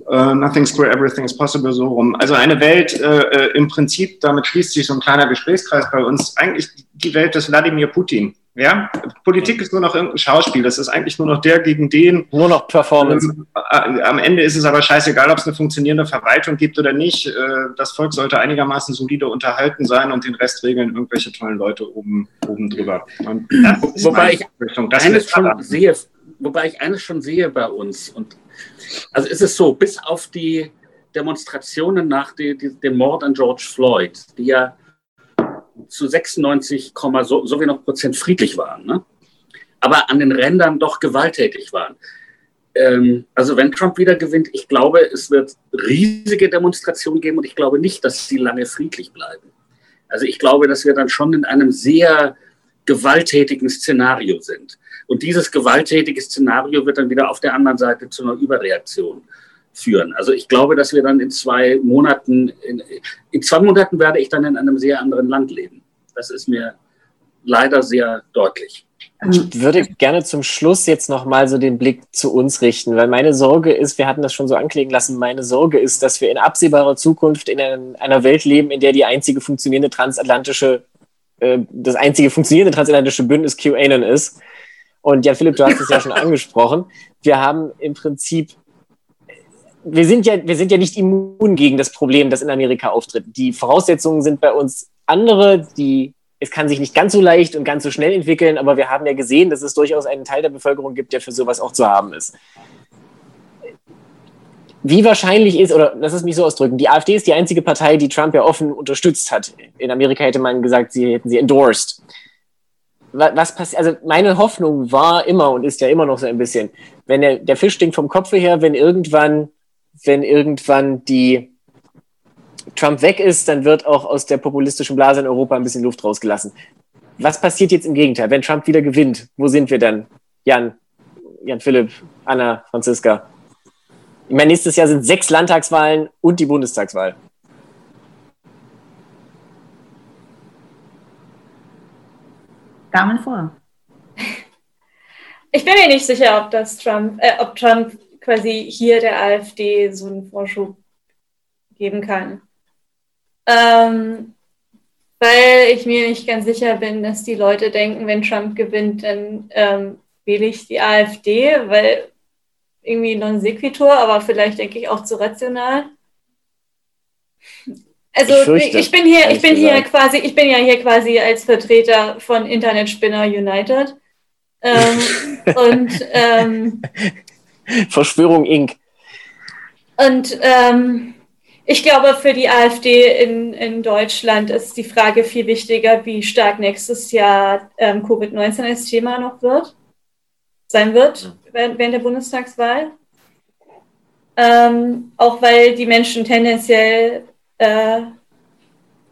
uh, nothing's true, everything's possible, so rum. Also eine Welt im Prinzip Prinzip, damit schließt sich so ein kleiner Gesprächskreis bei uns, eigentlich die Welt des Wladimir Putin. Ja, Politik ist nur noch irgendein Schauspiel. Das ist eigentlich nur noch der gegen den. Nur noch Performance. Ähm, äh, am Ende ist es aber scheißegal, ob es eine funktionierende Verwaltung gibt oder nicht. Äh, das Volk sollte einigermaßen solide unterhalten sein und den Rest regeln irgendwelche tollen Leute oben, oben drüber. wobei ich eines schon sehe, wobei ich eines schon sehe bei uns. Und also ist es so, bis auf die Demonstrationen nach die, die, dem Mord an George Floyd, die ja zu 96, so, so wie noch Prozent friedlich waren, ne? aber an den Rändern doch gewalttätig waren. Ähm, also wenn Trump wieder gewinnt, ich glaube, es wird riesige Demonstrationen geben und ich glaube nicht, dass sie lange friedlich bleiben. Also ich glaube, dass wir dann schon in einem sehr gewalttätigen Szenario sind. Und dieses gewalttätige Szenario wird dann wieder auf der anderen Seite zu einer Überreaktion führen. Also ich glaube, dass wir dann in zwei Monaten, in, in, zwei Monaten werde ich dann in einem sehr anderen Land leben. Das ist mir leider sehr deutlich. Ich würde gerne zum Schluss jetzt nochmal so den Blick zu uns richten, weil meine Sorge ist, wir hatten das schon so anklingen lassen, meine Sorge ist, dass wir in absehbarer Zukunft in einer Welt leben, in der die einzige funktionierende transatlantische, äh, das einzige funktionierende transatlantische Bündnis QAnon ist. Und ja, Philipp, du hast es ja schon angesprochen. Wir haben im Prinzip wir sind ja, wir sind ja nicht immun gegen das Problem, das in Amerika auftritt. Die Voraussetzungen sind bei uns andere, die, es kann sich nicht ganz so leicht und ganz so schnell entwickeln, aber wir haben ja gesehen, dass es durchaus einen Teil der Bevölkerung gibt, der für sowas auch zu haben ist. Wie wahrscheinlich ist, oder lass es mich so ausdrücken, die AfD ist die einzige Partei, die Trump ja offen unterstützt hat. In Amerika hätte man gesagt, sie hätten sie endorsed. Was passiert, also meine Hoffnung war immer und ist ja immer noch so ein bisschen, wenn der, der Fisch stinkt vom Kopfe her, wenn irgendwann wenn irgendwann die Trump weg ist, dann wird auch aus der populistischen Blase in Europa ein bisschen Luft rausgelassen. Was passiert jetzt im Gegenteil? Wenn Trump wieder gewinnt, wo sind wir dann? Jan, Jan Philipp, Anna, Franziska. Ich meine, nächstes Jahr sind sechs Landtagswahlen und die Bundestagswahl. Damen vor. Ich bin mir nicht sicher, ob das Trump, äh, ob Trump quasi hier der AfD so einen Vorschub geben kann. Ähm, weil ich mir nicht ganz sicher bin, dass die Leute denken, wenn Trump gewinnt, dann ähm, wähle ich die AfD, weil irgendwie non sequitur, aber vielleicht denke ich auch zu rational. Also ich, fürchte, ich bin hier, ich bin hier quasi, ich bin ja hier quasi als Vertreter von Internetspinner United. Ähm, und ähm, Verschwörung Inc. Und ähm, ich glaube, für die AfD in, in Deutschland ist die Frage viel wichtiger, wie stark nächstes Jahr ähm, Covid-19 als Thema noch wird, sein wird während, der Bundestagswahl. Ähm, auch weil die Menschen tendenziell äh,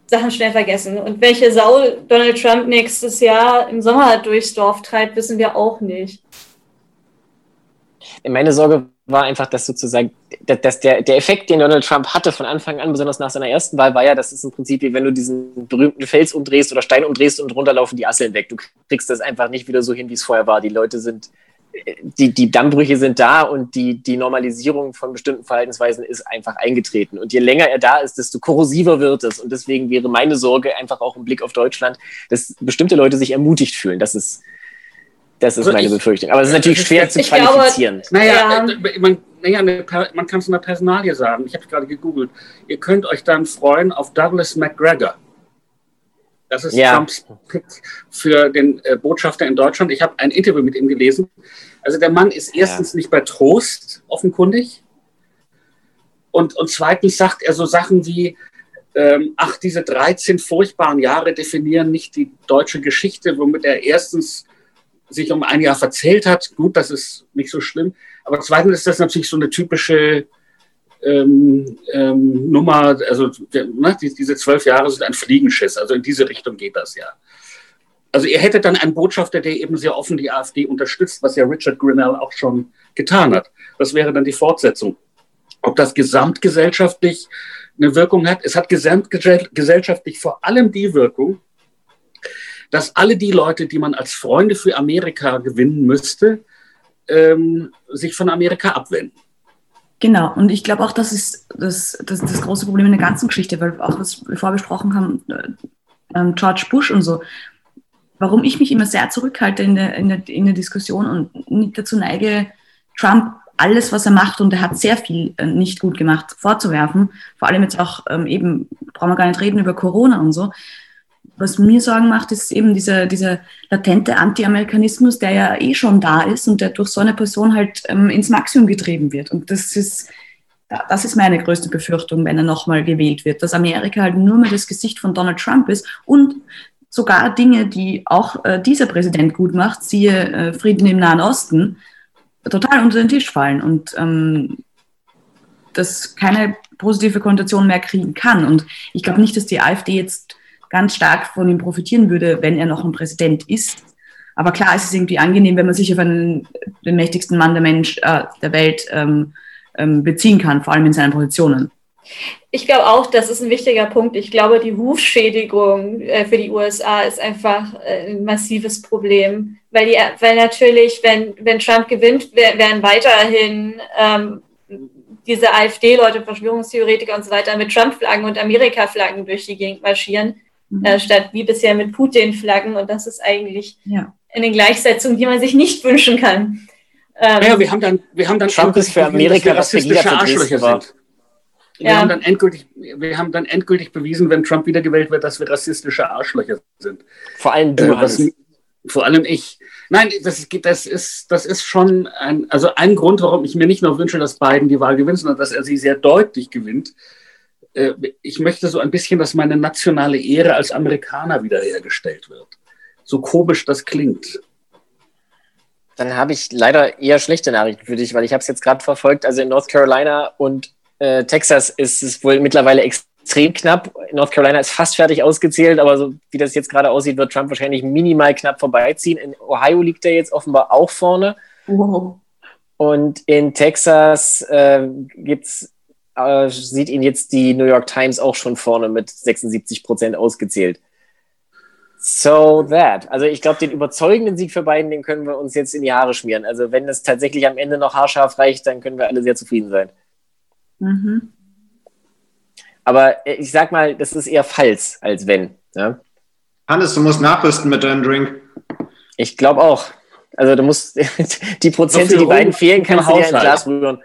Sachen schnell vergessen. Und welche Sau Donald Trump nächstes Jahr im Sommer durchs Dorf treibt, wissen wir auch nicht. Meine Sorge war einfach, dass sozusagen, dass der, der Effekt, den Donald Trump hatte von Anfang an, besonders nach seiner ersten Wahl, war ja, das ist im Prinzip wie wenn du diesen berühmten Fels umdrehst oder Stein umdrehst und runterlaufen die Asseln weg. Du kriegst das einfach nicht wieder so hin, wie es vorher war. Die Leute sind, die, die Dammbrüche sind da und die, die Normalisierung von bestimmten Verhaltensweisen ist einfach eingetreten. Und je länger er da ist, desto korrosiver wird es. Und deswegen wäre meine Sorge einfach auch im Blick auf Deutschland, dass bestimmte Leute sich ermutigt fühlen. Das ist, das ist also meine ich, Befürchtung. Aber es ist natürlich schwer zu qualifizieren. Glaube, naja, ja. Äh, man, naja man kann es in der Personalie sagen. Ich habe es gerade gegoogelt. Ihr könnt euch dann freuen auf Douglas McGregor. Das ist ja. Trumps Pick für den äh, Botschafter in Deutschland. Ich habe ein Interview mit ihm gelesen. Also der Mann ist erstens ja. nicht bei Trost offenkundig. Und, und zweitens sagt er so Sachen wie, ähm, ach, diese 13 furchtbaren Jahre definieren nicht die deutsche Geschichte, womit er erstens sich um ein Jahr verzählt hat. Gut, das ist nicht so schlimm. Aber zweitens ist das natürlich so eine typische ähm, ähm, Nummer, also ne, diese zwölf Jahre sind ein Fliegenschiss. Also in diese Richtung geht das ja. Also ihr hättet dann einen Botschafter, der eben sehr offen die AfD unterstützt, was ja Richard Grinnell auch schon getan hat. Das wäre dann die Fortsetzung. Ob das gesamtgesellschaftlich eine Wirkung hat, es hat gesamtgesellschaftlich vor allem die Wirkung, dass alle die Leute, die man als Freunde für Amerika gewinnen müsste, ähm, sich von Amerika abwenden. Genau, und ich glaube auch, das ist das, das, das große Problem in der ganzen Geschichte, weil auch was wir vorher besprochen haben, äh, George Bush und so, warum ich mich immer sehr zurückhalte in der, in der, in der Diskussion und nicht dazu neige, Trump alles, was er macht, und er hat sehr viel äh, nicht gut gemacht, vorzuwerfen. Vor allem jetzt auch ähm, eben, brauchen wir gar nicht reden über Corona und so. Was mir Sorgen macht, ist eben dieser, dieser latente Anti-Amerikanismus, der ja eh schon da ist und der durch so eine Person halt ähm, ins Maximum getrieben wird. Und das ist, das ist meine größte Befürchtung, wenn er nochmal gewählt wird, dass Amerika halt nur mehr das Gesicht von Donald Trump ist und sogar Dinge, die auch äh, dieser Präsident gut macht, siehe äh, Frieden im Nahen Osten, total unter den Tisch fallen und ähm, das keine positive Konnotation mehr kriegen kann. Und ich glaube nicht, dass die AfD jetzt ganz stark von ihm profitieren würde, wenn er noch ein Präsident ist. Aber klar, es ist irgendwie angenehm, wenn man sich auf einen, den mächtigsten Mann der, Mensch, äh, der Welt ähm, ähm, beziehen kann, vor allem in seinen Positionen. Ich glaube auch, das ist ein wichtiger Punkt. Ich glaube, die Rufschädigung äh, für die USA ist einfach äh, ein massives Problem, weil, die, weil natürlich, wenn, wenn Trump gewinnt, werden weiterhin ähm, diese AfD-Leute, Verschwörungstheoretiker und so weiter mit Trump-Flaggen und Amerika-Flaggen durch die Gegend marschieren, mhm. äh, statt wie bisher mit Putin-Flaggen. Und das ist eigentlich ja. eine Gleichsetzung, die man sich nicht wünschen kann. Ähm, ja, wir haben dann, wir haben dann Trump ist für Amerika, für Arschlöcher sind. Wir, haben dann endgültig, wir haben dann endgültig bewiesen, wenn Trump wiedergewählt wird, dass wir rassistische Arschlöcher sind. Vor allem du. Äh, was, vor allem ich. Nein, das, das, ist, das ist schon ein, also ein Grund, warum ich mir nicht nur wünsche, dass Biden die Wahl gewinnt, sondern dass er sie sehr deutlich gewinnt. Äh, ich möchte so ein bisschen, dass meine nationale Ehre als Amerikaner wiederhergestellt wird. So komisch das klingt. Dann habe ich leider eher schlechte Nachrichten für dich, weil ich habe es jetzt gerade verfolgt. Also in North Carolina und äh, Texas ist es wohl mittlerweile extrem knapp. North Carolina ist fast fertig ausgezählt, aber so wie das jetzt gerade aussieht, wird Trump wahrscheinlich minimal knapp vorbeiziehen. In Ohio liegt er jetzt offenbar auch vorne. Wow. Und in Texas äh, gibt's, äh, sieht ihn jetzt die New York Times auch schon vorne mit 76 Prozent ausgezählt. So that. Also ich glaube, den überzeugenden Sieg für beiden, den können wir uns jetzt in die Haare schmieren. Also wenn es tatsächlich am Ende noch haarscharf reicht, dann können wir alle sehr zufrieden sein. Mhm. Aber äh, ich sag mal, das ist eher falls als wenn. Ja? Hannes, du musst nachrüsten mit deinem Drink. Ich glaube auch. Also du musst die Prozente, die beiden fehlen, kannst du dir ein Glas rühren.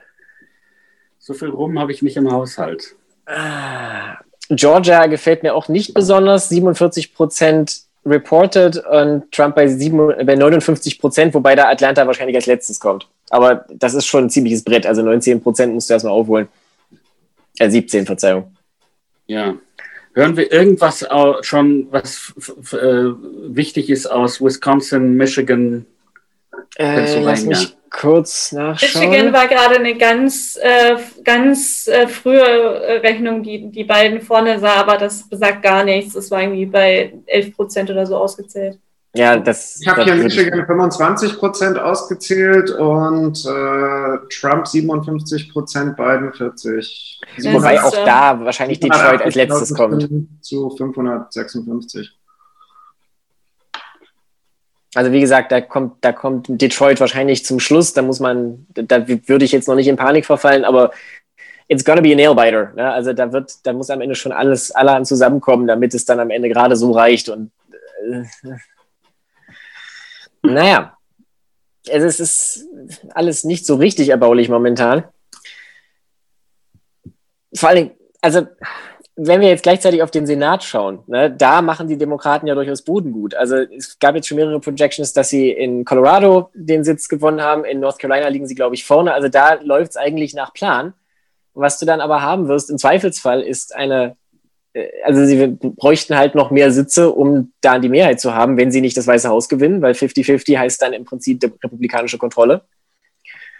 So viel Rum habe ich nicht im Haushalt. Ah, Georgia gefällt mir auch nicht besonders. 47 Prozent reported und Trump bei, 7, bei 59 Prozent, wobei da Atlanta wahrscheinlich als letztes kommt. Aber das ist schon ein ziemliches Brett. Also 19 Prozent musst du erstmal aufholen. Äh, 17, Verzeihung. Ja. Hören wir irgendwas schon, was äh, wichtig ist aus Wisconsin, Michigan, äh, lass mich kurz nachschauen. Michigan war gerade eine ganz, äh, ganz äh, frühe Rechnung, die die beiden vorne sah, aber das besagt gar nichts. Das war irgendwie bei 11 Prozent oder so ausgezählt. Ja, das. Ich habe hier Michigan 25 Prozent ausgezählt und äh, Trump 57 Prozent, Biden 40. Wobei auch da wahrscheinlich Detroit als letztes kommt. Zu 556. Also wie gesagt, da kommt, da kommt Detroit wahrscheinlich zum Schluss. Da muss man, da würde ich jetzt noch nicht in Panik verfallen, aber it's gonna be a nailbiter. Ne? Also da wird, da muss am Ende schon alles, allerhand zusammenkommen, damit es dann am Ende gerade so reicht und äh, naja, es ist alles nicht so richtig erbaulich momentan. Vor allem, also wenn wir jetzt gleichzeitig auf den Senat schauen, ne, da machen die Demokraten ja durchaus Boden gut. Also es gab jetzt schon mehrere Projections, dass sie in Colorado den Sitz gewonnen haben. In North Carolina liegen sie, glaube ich, vorne. Also da läuft es eigentlich nach Plan. Was du dann aber haben wirst, im Zweifelsfall, ist eine äh, also sie bräuchten halt noch mehr Sitze, um da die Mehrheit zu haben, wenn sie nicht das Weiße Haus gewinnen, weil 50-50 heißt dann im Prinzip republikanische Kontrolle.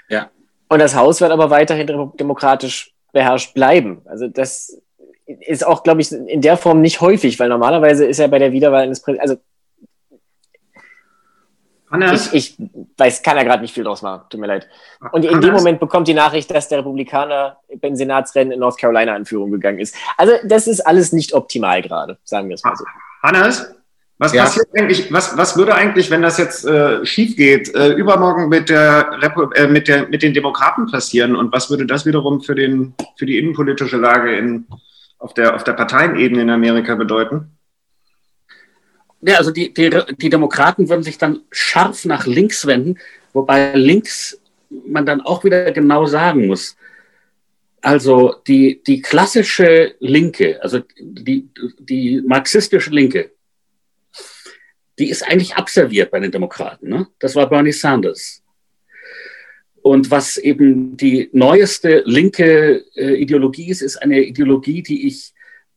Ja. Und das Haus wird aber weiterhin demokratisch beherrscht bleiben. Also das ist auch, glaube ich, in der Form nicht häufig, weil normalerweise ist ja bei der Wiederwahl eines Präsidenten, also ich, ich, weiß, kann ja gerade nicht viel draus machen, tut mir leid. Und in dem Moment bekommt die Nachricht, dass der Republikaner beim Senatsrennen in North Carolina in Führung gegangen ist. Also das ist alles nicht optimal gerade, sagen wir es mal so. Hannes, was ja. passiert eigentlich, was, was würde eigentlich, wenn das jetzt äh, schief geht, äh, übermorgen mit, der, äh, mit, der, mit den Demokraten passieren und was würde das wiederum für, den, für die innenpolitische Lage in, auf, der, auf der Parteienebene in Amerika bedeuten? Ja, also die, die, die Demokraten würden sich dann scharf nach links wenden, wobei links man dann auch wieder genau sagen muss, also die, die klassische Linke, also die, die marxistische Linke, die ist eigentlich abserviert bei den Demokraten. Ne? Das war Bernie Sanders. Und was eben die neueste linke äh, Ideologie ist, ist eine Ideologie, die ich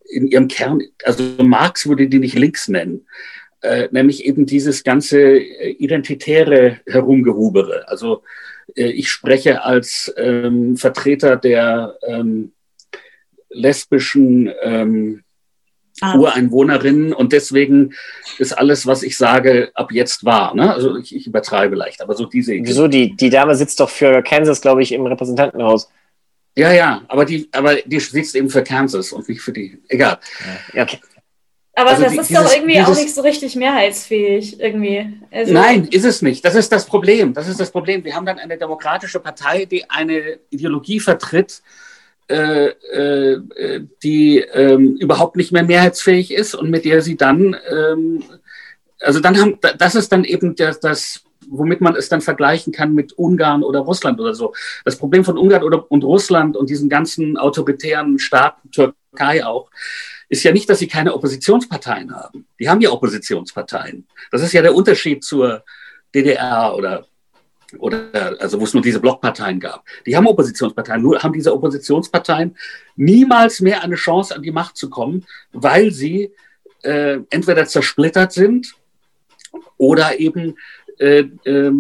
in ihrem Kern, also Marx würde die nicht links nennen, äh, nämlich eben dieses ganze äh, identitäre Herumgehubere. Also äh, ich spreche als ähm, Vertreter der ähm, lesbischen ähm. Ureinwohnerinnen und deswegen ist alles, was ich sage, ab jetzt wahr. Ne? Also ich, ich übertreibe leicht, aber so diese. Wieso? Die, die Dame sitzt doch für Kansas, glaube ich, im Repräsentantenhaus. Ja, ja, aber die, aber die sitzt eben für Kansas und nicht für die. Egal. Ja, okay. Aber also das die, ist dieses, doch irgendwie dieses, auch nicht so richtig mehrheitsfähig irgendwie. Also Nein, ist es nicht. Das ist das Problem. Das ist das Problem. Wir haben dann eine demokratische Partei, die eine Ideologie vertritt, äh, äh, die ähm, überhaupt nicht mehr mehrheitsfähig ist und mit der sie dann, ähm, also dann haben, das ist dann eben das, das womit man es dann vergleichen kann mit Ungarn oder Russland oder so. Das Problem von Ungarn oder, und Russland und diesen ganzen autoritären Staaten, Türkei auch, ist ja nicht, dass sie keine Oppositionsparteien haben. Die haben ja Oppositionsparteien. Das ist ja der Unterschied zur DDR oder oder also wo es nur diese Blockparteien gab. Die haben Oppositionsparteien, nur haben diese Oppositionsparteien niemals mehr eine Chance, an die Macht zu kommen, weil sie äh, entweder zersplittert sind oder eben äh, äh,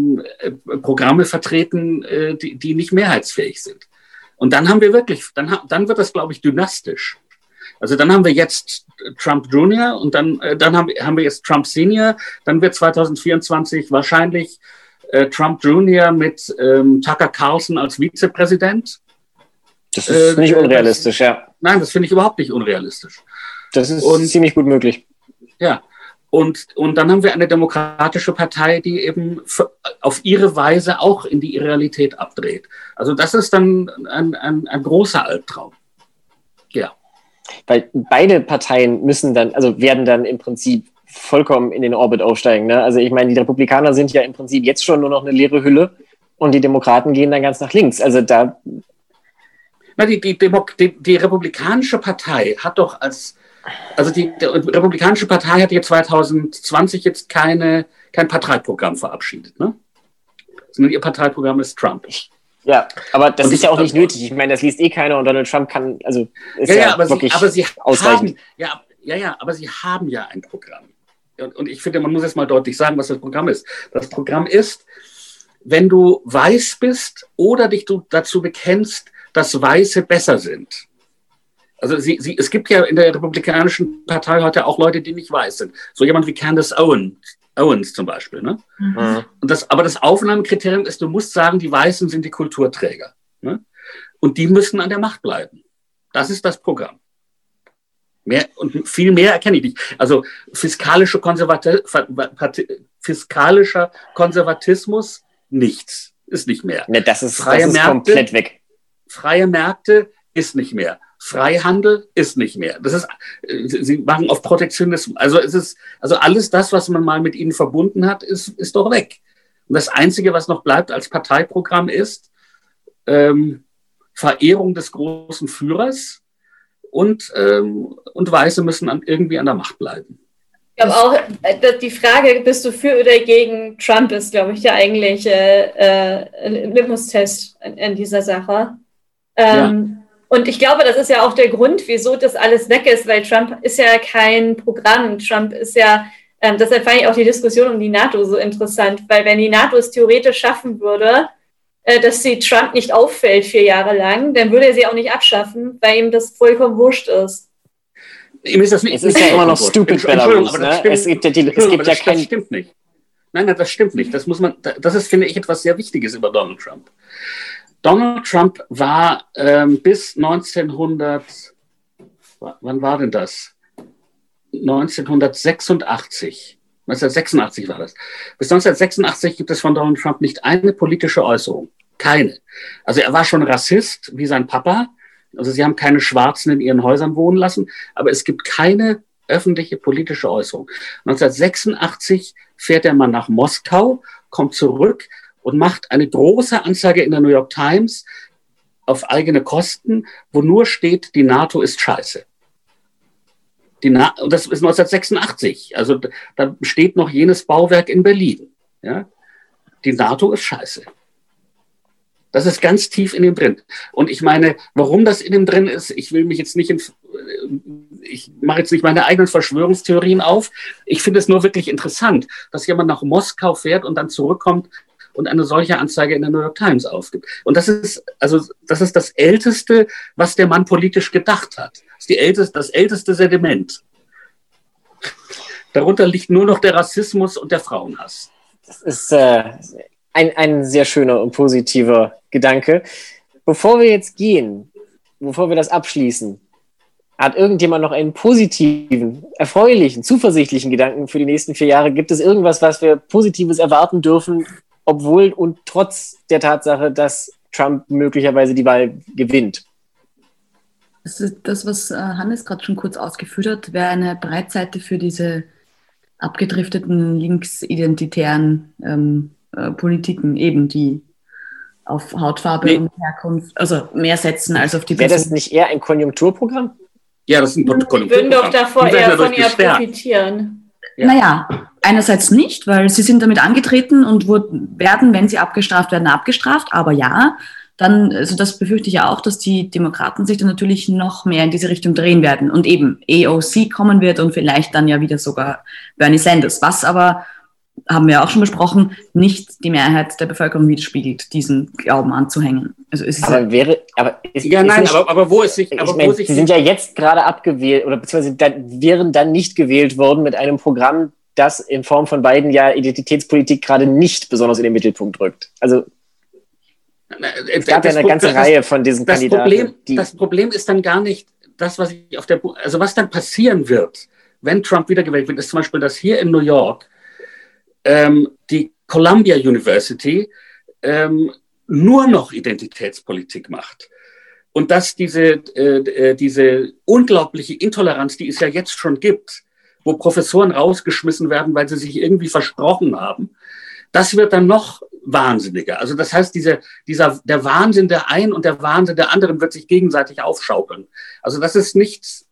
Programme vertreten, äh, die, die nicht mehrheitsfähig sind. Und dann haben wir wirklich, dann, dann wird das, glaube ich, dynastisch. Also dann haben wir jetzt Trump Junior und dann, äh, dann haben, haben wir jetzt Trump Senior. Dann wird 2024 wahrscheinlich äh, Trump Junior mit ähm, Tucker Carlson als Vizepräsident. Das ist äh, nicht unrealistisch, ja. Nein, das finde ich überhaupt nicht unrealistisch. Das ist und, ziemlich gut möglich. Ja. Und, und dann haben wir eine demokratische Partei, die eben auf ihre Weise auch in die Realität abdreht. Also das ist dann ein, ein, ein großer Albtraum. Ja. Weil beide Parteien müssen dann, also werden dann im Prinzip vollkommen in den Orbit aufsteigen. Ne? Also ich meine, die Republikaner sind ja im Prinzip jetzt schon nur noch eine leere Hülle und die Demokraten gehen dann ganz nach links. Also da. Na, die, die, die, die Republikanische Partei hat doch als, also die, die Republikanische Partei hat jetzt 2020 jetzt keine, kein Parteiprogramm verabschiedet, ne? Sondern ihr Parteiprogramm ist Trump. Ja, aber das und ist ja auch nicht nötig. Ich meine, das liest eh keiner und Donald Trump kann, also ist ja, ja, ja aber wirklich sie, aber sie. Haben, ja, ja, ja, aber sie haben ja ein Programm. Und ich finde, man muss jetzt mal deutlich sagen, was das Programm ist. Das Programm ist, wenn du weiß bist oder dich du dazu bekennst, dass Weiße besser sind. Also sie, sie, es gibt ja in der Republikanischen Partei heute auch Leute, die nicht weiß sind. So jemand wie Candace Owens, Owens zum Beispiel. Ne? Mhm. Und das, aber das Aufnahmekriterium ist, du musst sagen, die Weißen sind die Kulturträger. Ne? Und die müssen an der Macht bleiben. Das ist das Programm. Mehr, und viel mehr erkenne ich nicht. Also fiskalische Konservati fiskalischer Konservatismus, nichts. Ist nicht mehr. Ne, das ist, freie das ist Märkte, komplett weg. Freie Märkte ist nicht mehr. Freihandel ist nicht mehr. Das ist, sie machen auf Protektionismus. Also es ist, also alles das, was man mal mit ihnen verbunden hat, ist, ist doch weg. Und das Einzige, was noch bleibt als Parteiprogramm ist ähm, Verehrung des großen Führers und, ähm, und Weiße müssen an, irgendwie an der Macht bleiben. Ich glaube auch, äh, die Frage, bist du für oder gegen Trump, ist, glaube ich, der eigentliche äh, äh, Litmus-Test in, dieser Sache. Ähm, ja Und ich glaube, das ist ja auch der Grund, wieso das alles weg ist, weil Trump ist ja kein Programm. Trump ist ja, ähm, deshalb fand ich auch die Diskussion um die NATO so interessant, weil wenn die NATO es theoretisch schaffen würde, dass sie Trump nicht auffällt vier Jahre lang, dann würde er sie auch nicht abschaffen, weil ihm das vollkommen wurscht ist. Ihm ist das nicht, es ist ja immer noch stupid Belarus. Ne? Es gibt ja, die, es gibt ja kein... Das stimmt nicht. Nein, nein, das stimmt nicht. Das muss man, das ist, finde ich, etwas sehr Wichtiges über Donald Trump. Donald Trump war ähm, bis 1900, wann war denn das? 1986. 1986 war das. Bis 1986 gibt es von Donald Trump nicht eine politische Äußerung. Keine. Also er war schon Rassist, wie sein Papa. Also sie haben keine Schwarzen in ihren Häusern wohnen lassen, aber es gibt keine öffentliche politische Äußerung. 1986 fährt der Mann nach Moskau, kommt zurück und macht eine große Anzeige in der New York Times auf eigene Kosten, wo nur steht, die NATO ist scheiße. Die Na das ist 1986. Also da steht noch jenes Bauwerk in Berlin. Ja? Die NATO ist scheiße. Das ist ganz tief in ihm drin. Und ich meine, warum das in ihm drin ist, ich will mich jetzt nicht in, ich mache jetzt nicht meine eigenen Verschwörungstheorien auf. Ich finde es nur wirklich interessant, dass jemand nach Moskau fährt und dann zurückkommt und eine solche Anzeige in der New York Times aufgibt. Und das ist, also, das ist das Älteste, was der Mann politisch gedacht hat. Das ist die älteste, das älteste Sediment. Darunter liegt nur noch der Rassismus und der Frauenhass. Das ist äh, ein, ein sehr schöner und positiver Gedanke. Bevor wir jetzt gehen, bevor wir das abschließen, hat irgendjemand noch einen positiven, erfreulichen, zuversichtlichen Gedanken für die nächsten vier Jahre? Gibt es irgendwas, was wir Positives erwarten dürfen obwohl und trotz der Tatsache, dass Trump möglicherweise die Wahl gewinnt. Das, ist das was äh, Hannes gerade schon kurz ausgeführt hat, wäre eine Breitseite für diese abgedrifteten linksidentitären ähm, äh, Politiken, eben die auf Hautfarbe nee. und Herkunft, also mehr setzen als auf die Wäre das nicht eher ein Konjunkturprogramm? Ja, das ist ein Konjunkturprogramm. Die würden doch davor eher von ihr profitieren. Ja. Naja, einerseits nicht, weil sie sind damit angetreten und werden, wenn sie abgestraft werden, abgestraft. Aber ja, dann, also das befürchte ich ja auch, dass die Demokraten sich dann natürlich noch mehr in diese Richtung drehen werden und eben AOC kommen wird und vielleicht dann ja wieder sogar Bernie Sanders. Was aber haben wir auch schon besprochen, nicht die Mehrheit der Bevölkerung widerspiegelt, diesen Glauben anzuhängen. Also es ist aber ja, wäre, aber ist, ja, nein, nicht, aber, aber wo ist sich, aber ich mein, Sie sind ja jetzt gerade abgewählt oder beziehungsweise dann, wären dann nicht gewählt worden mit einem Programm, das in Form von beiden ja Identitätspolitik gerade nicht besonders in den Mittelpunkt rückt. Also es gab ja eine ganze das, Reihe von diesen das Kandidaten. Problem, das Problem ist dann gar nicht das, was ich auf der, also was dann passieren wird, wenn Trump wiedergewählt wird, ist zum Beispiel, dass hier in New York ähm, die Columbia University ähm, nur noch Identitätspolitik macht. Und dass diese, äh, äh, diese unglaubliche Intoleranz, die es ja jetzt schon gibt, wo Professoren rausgeschmissen werden, weil sie sich irgendwie versprochen haben, das wird dann noch wahnsinniger. Also das heißt, diese, dieser, der Wahnsinn der einen und der Wahnsinn der anderen wird sich gegenseitig aufschaukeln. Also das ist nichts,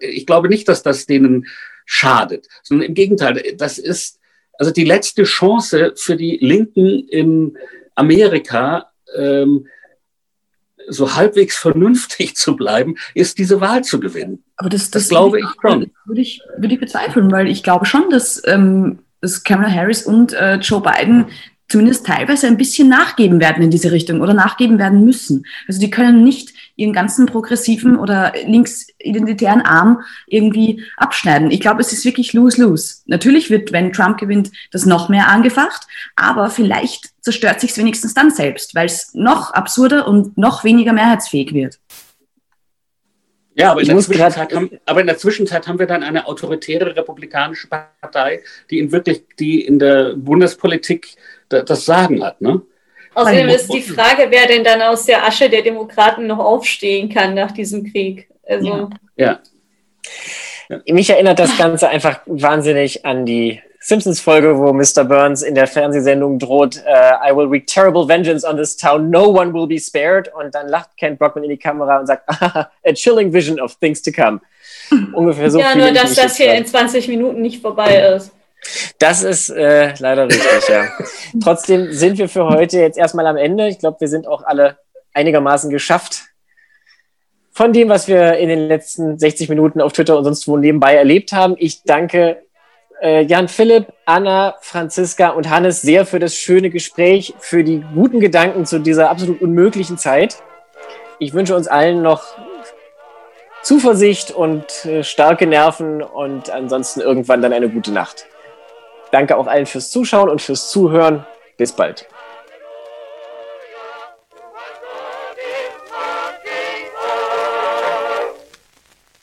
ich glaube nicht, dass das denen schadet, sondern im Gegenteil, das ist, also die letzte Chance für die Linken in Amerika, ähm, so halbwegs vernünftig zu bleiben, ist diese Wahl zu gewinnen. Aber das, das, das glaube ich schon. Würde ich, würde ich bezweifeln, weil ich glaube schon, dass, ähm, dass Kamala Harris und äh, Joe Biden zumindest teilweise ein bisschen nachgeben werden in diese Richtung oder nachgeben werden müssen. Also die können nicht ihren ganzen progressiven oder linksidentitären Arm irgendwie abschneiden. Ich glaube, es ist wirklich lose-lose. Natürlich wird, wenn Trump gewinnt, das noch mehr angefacht, aber vielleicht zerstört sich es wenigstens dann selbst, weil es noch absurder und noch weniger mehrheitsfähig wird. Ja, aber in, der Zwischenzeit haben, aber in der Zwischenzeit haben wir dann eine autoritäre republikanische Partei, die in wirklich, die in der Bundespolitik das Sagen hat, ne? Außerdem ist die Frage, wer denn dann aus der Asche der Demokraten noch aufstehen kann nach diesem Krieg. Also. Ja. ja. Mich erinnert das Ganze einfach wahnsinnig an die Simpsons-Folge, wo Mr. Burns in der Fernsehsendung droht, uh, I will wreak terrible vengeance on this town, no one will be spared. Und dann lacht Kent Brockman in die Kamera und sagt, a chilling vision of things to come. Ungefähr so. Ja, nur dass das hier in 20 Minuten nicht vorbei ist. Das ist äh, leider richtig, ja. Trotzdem sind wir für heute jetzt erstmal am Ende. Ich glaube, wir sind auch alle einigermaßen geschafft. von dem, was wir in den letzten 60 Minuten auf Twitter und sonst wo nebenbei erlebt haben. Ich danke äh, Jan Philipp, Anna, Franziska und Hannes sehr für das schöne Gespräch, für die guten Gedanken zu dieser absolut unmöglichen Zeit. Ich wünsche uns allen noch Zuversicht und äh, starke Nerven und ansonsten irgendwann dann eine gute Nacht. Danke auch allen fürs Zuschauen und fürs Zuhören. Bis bald.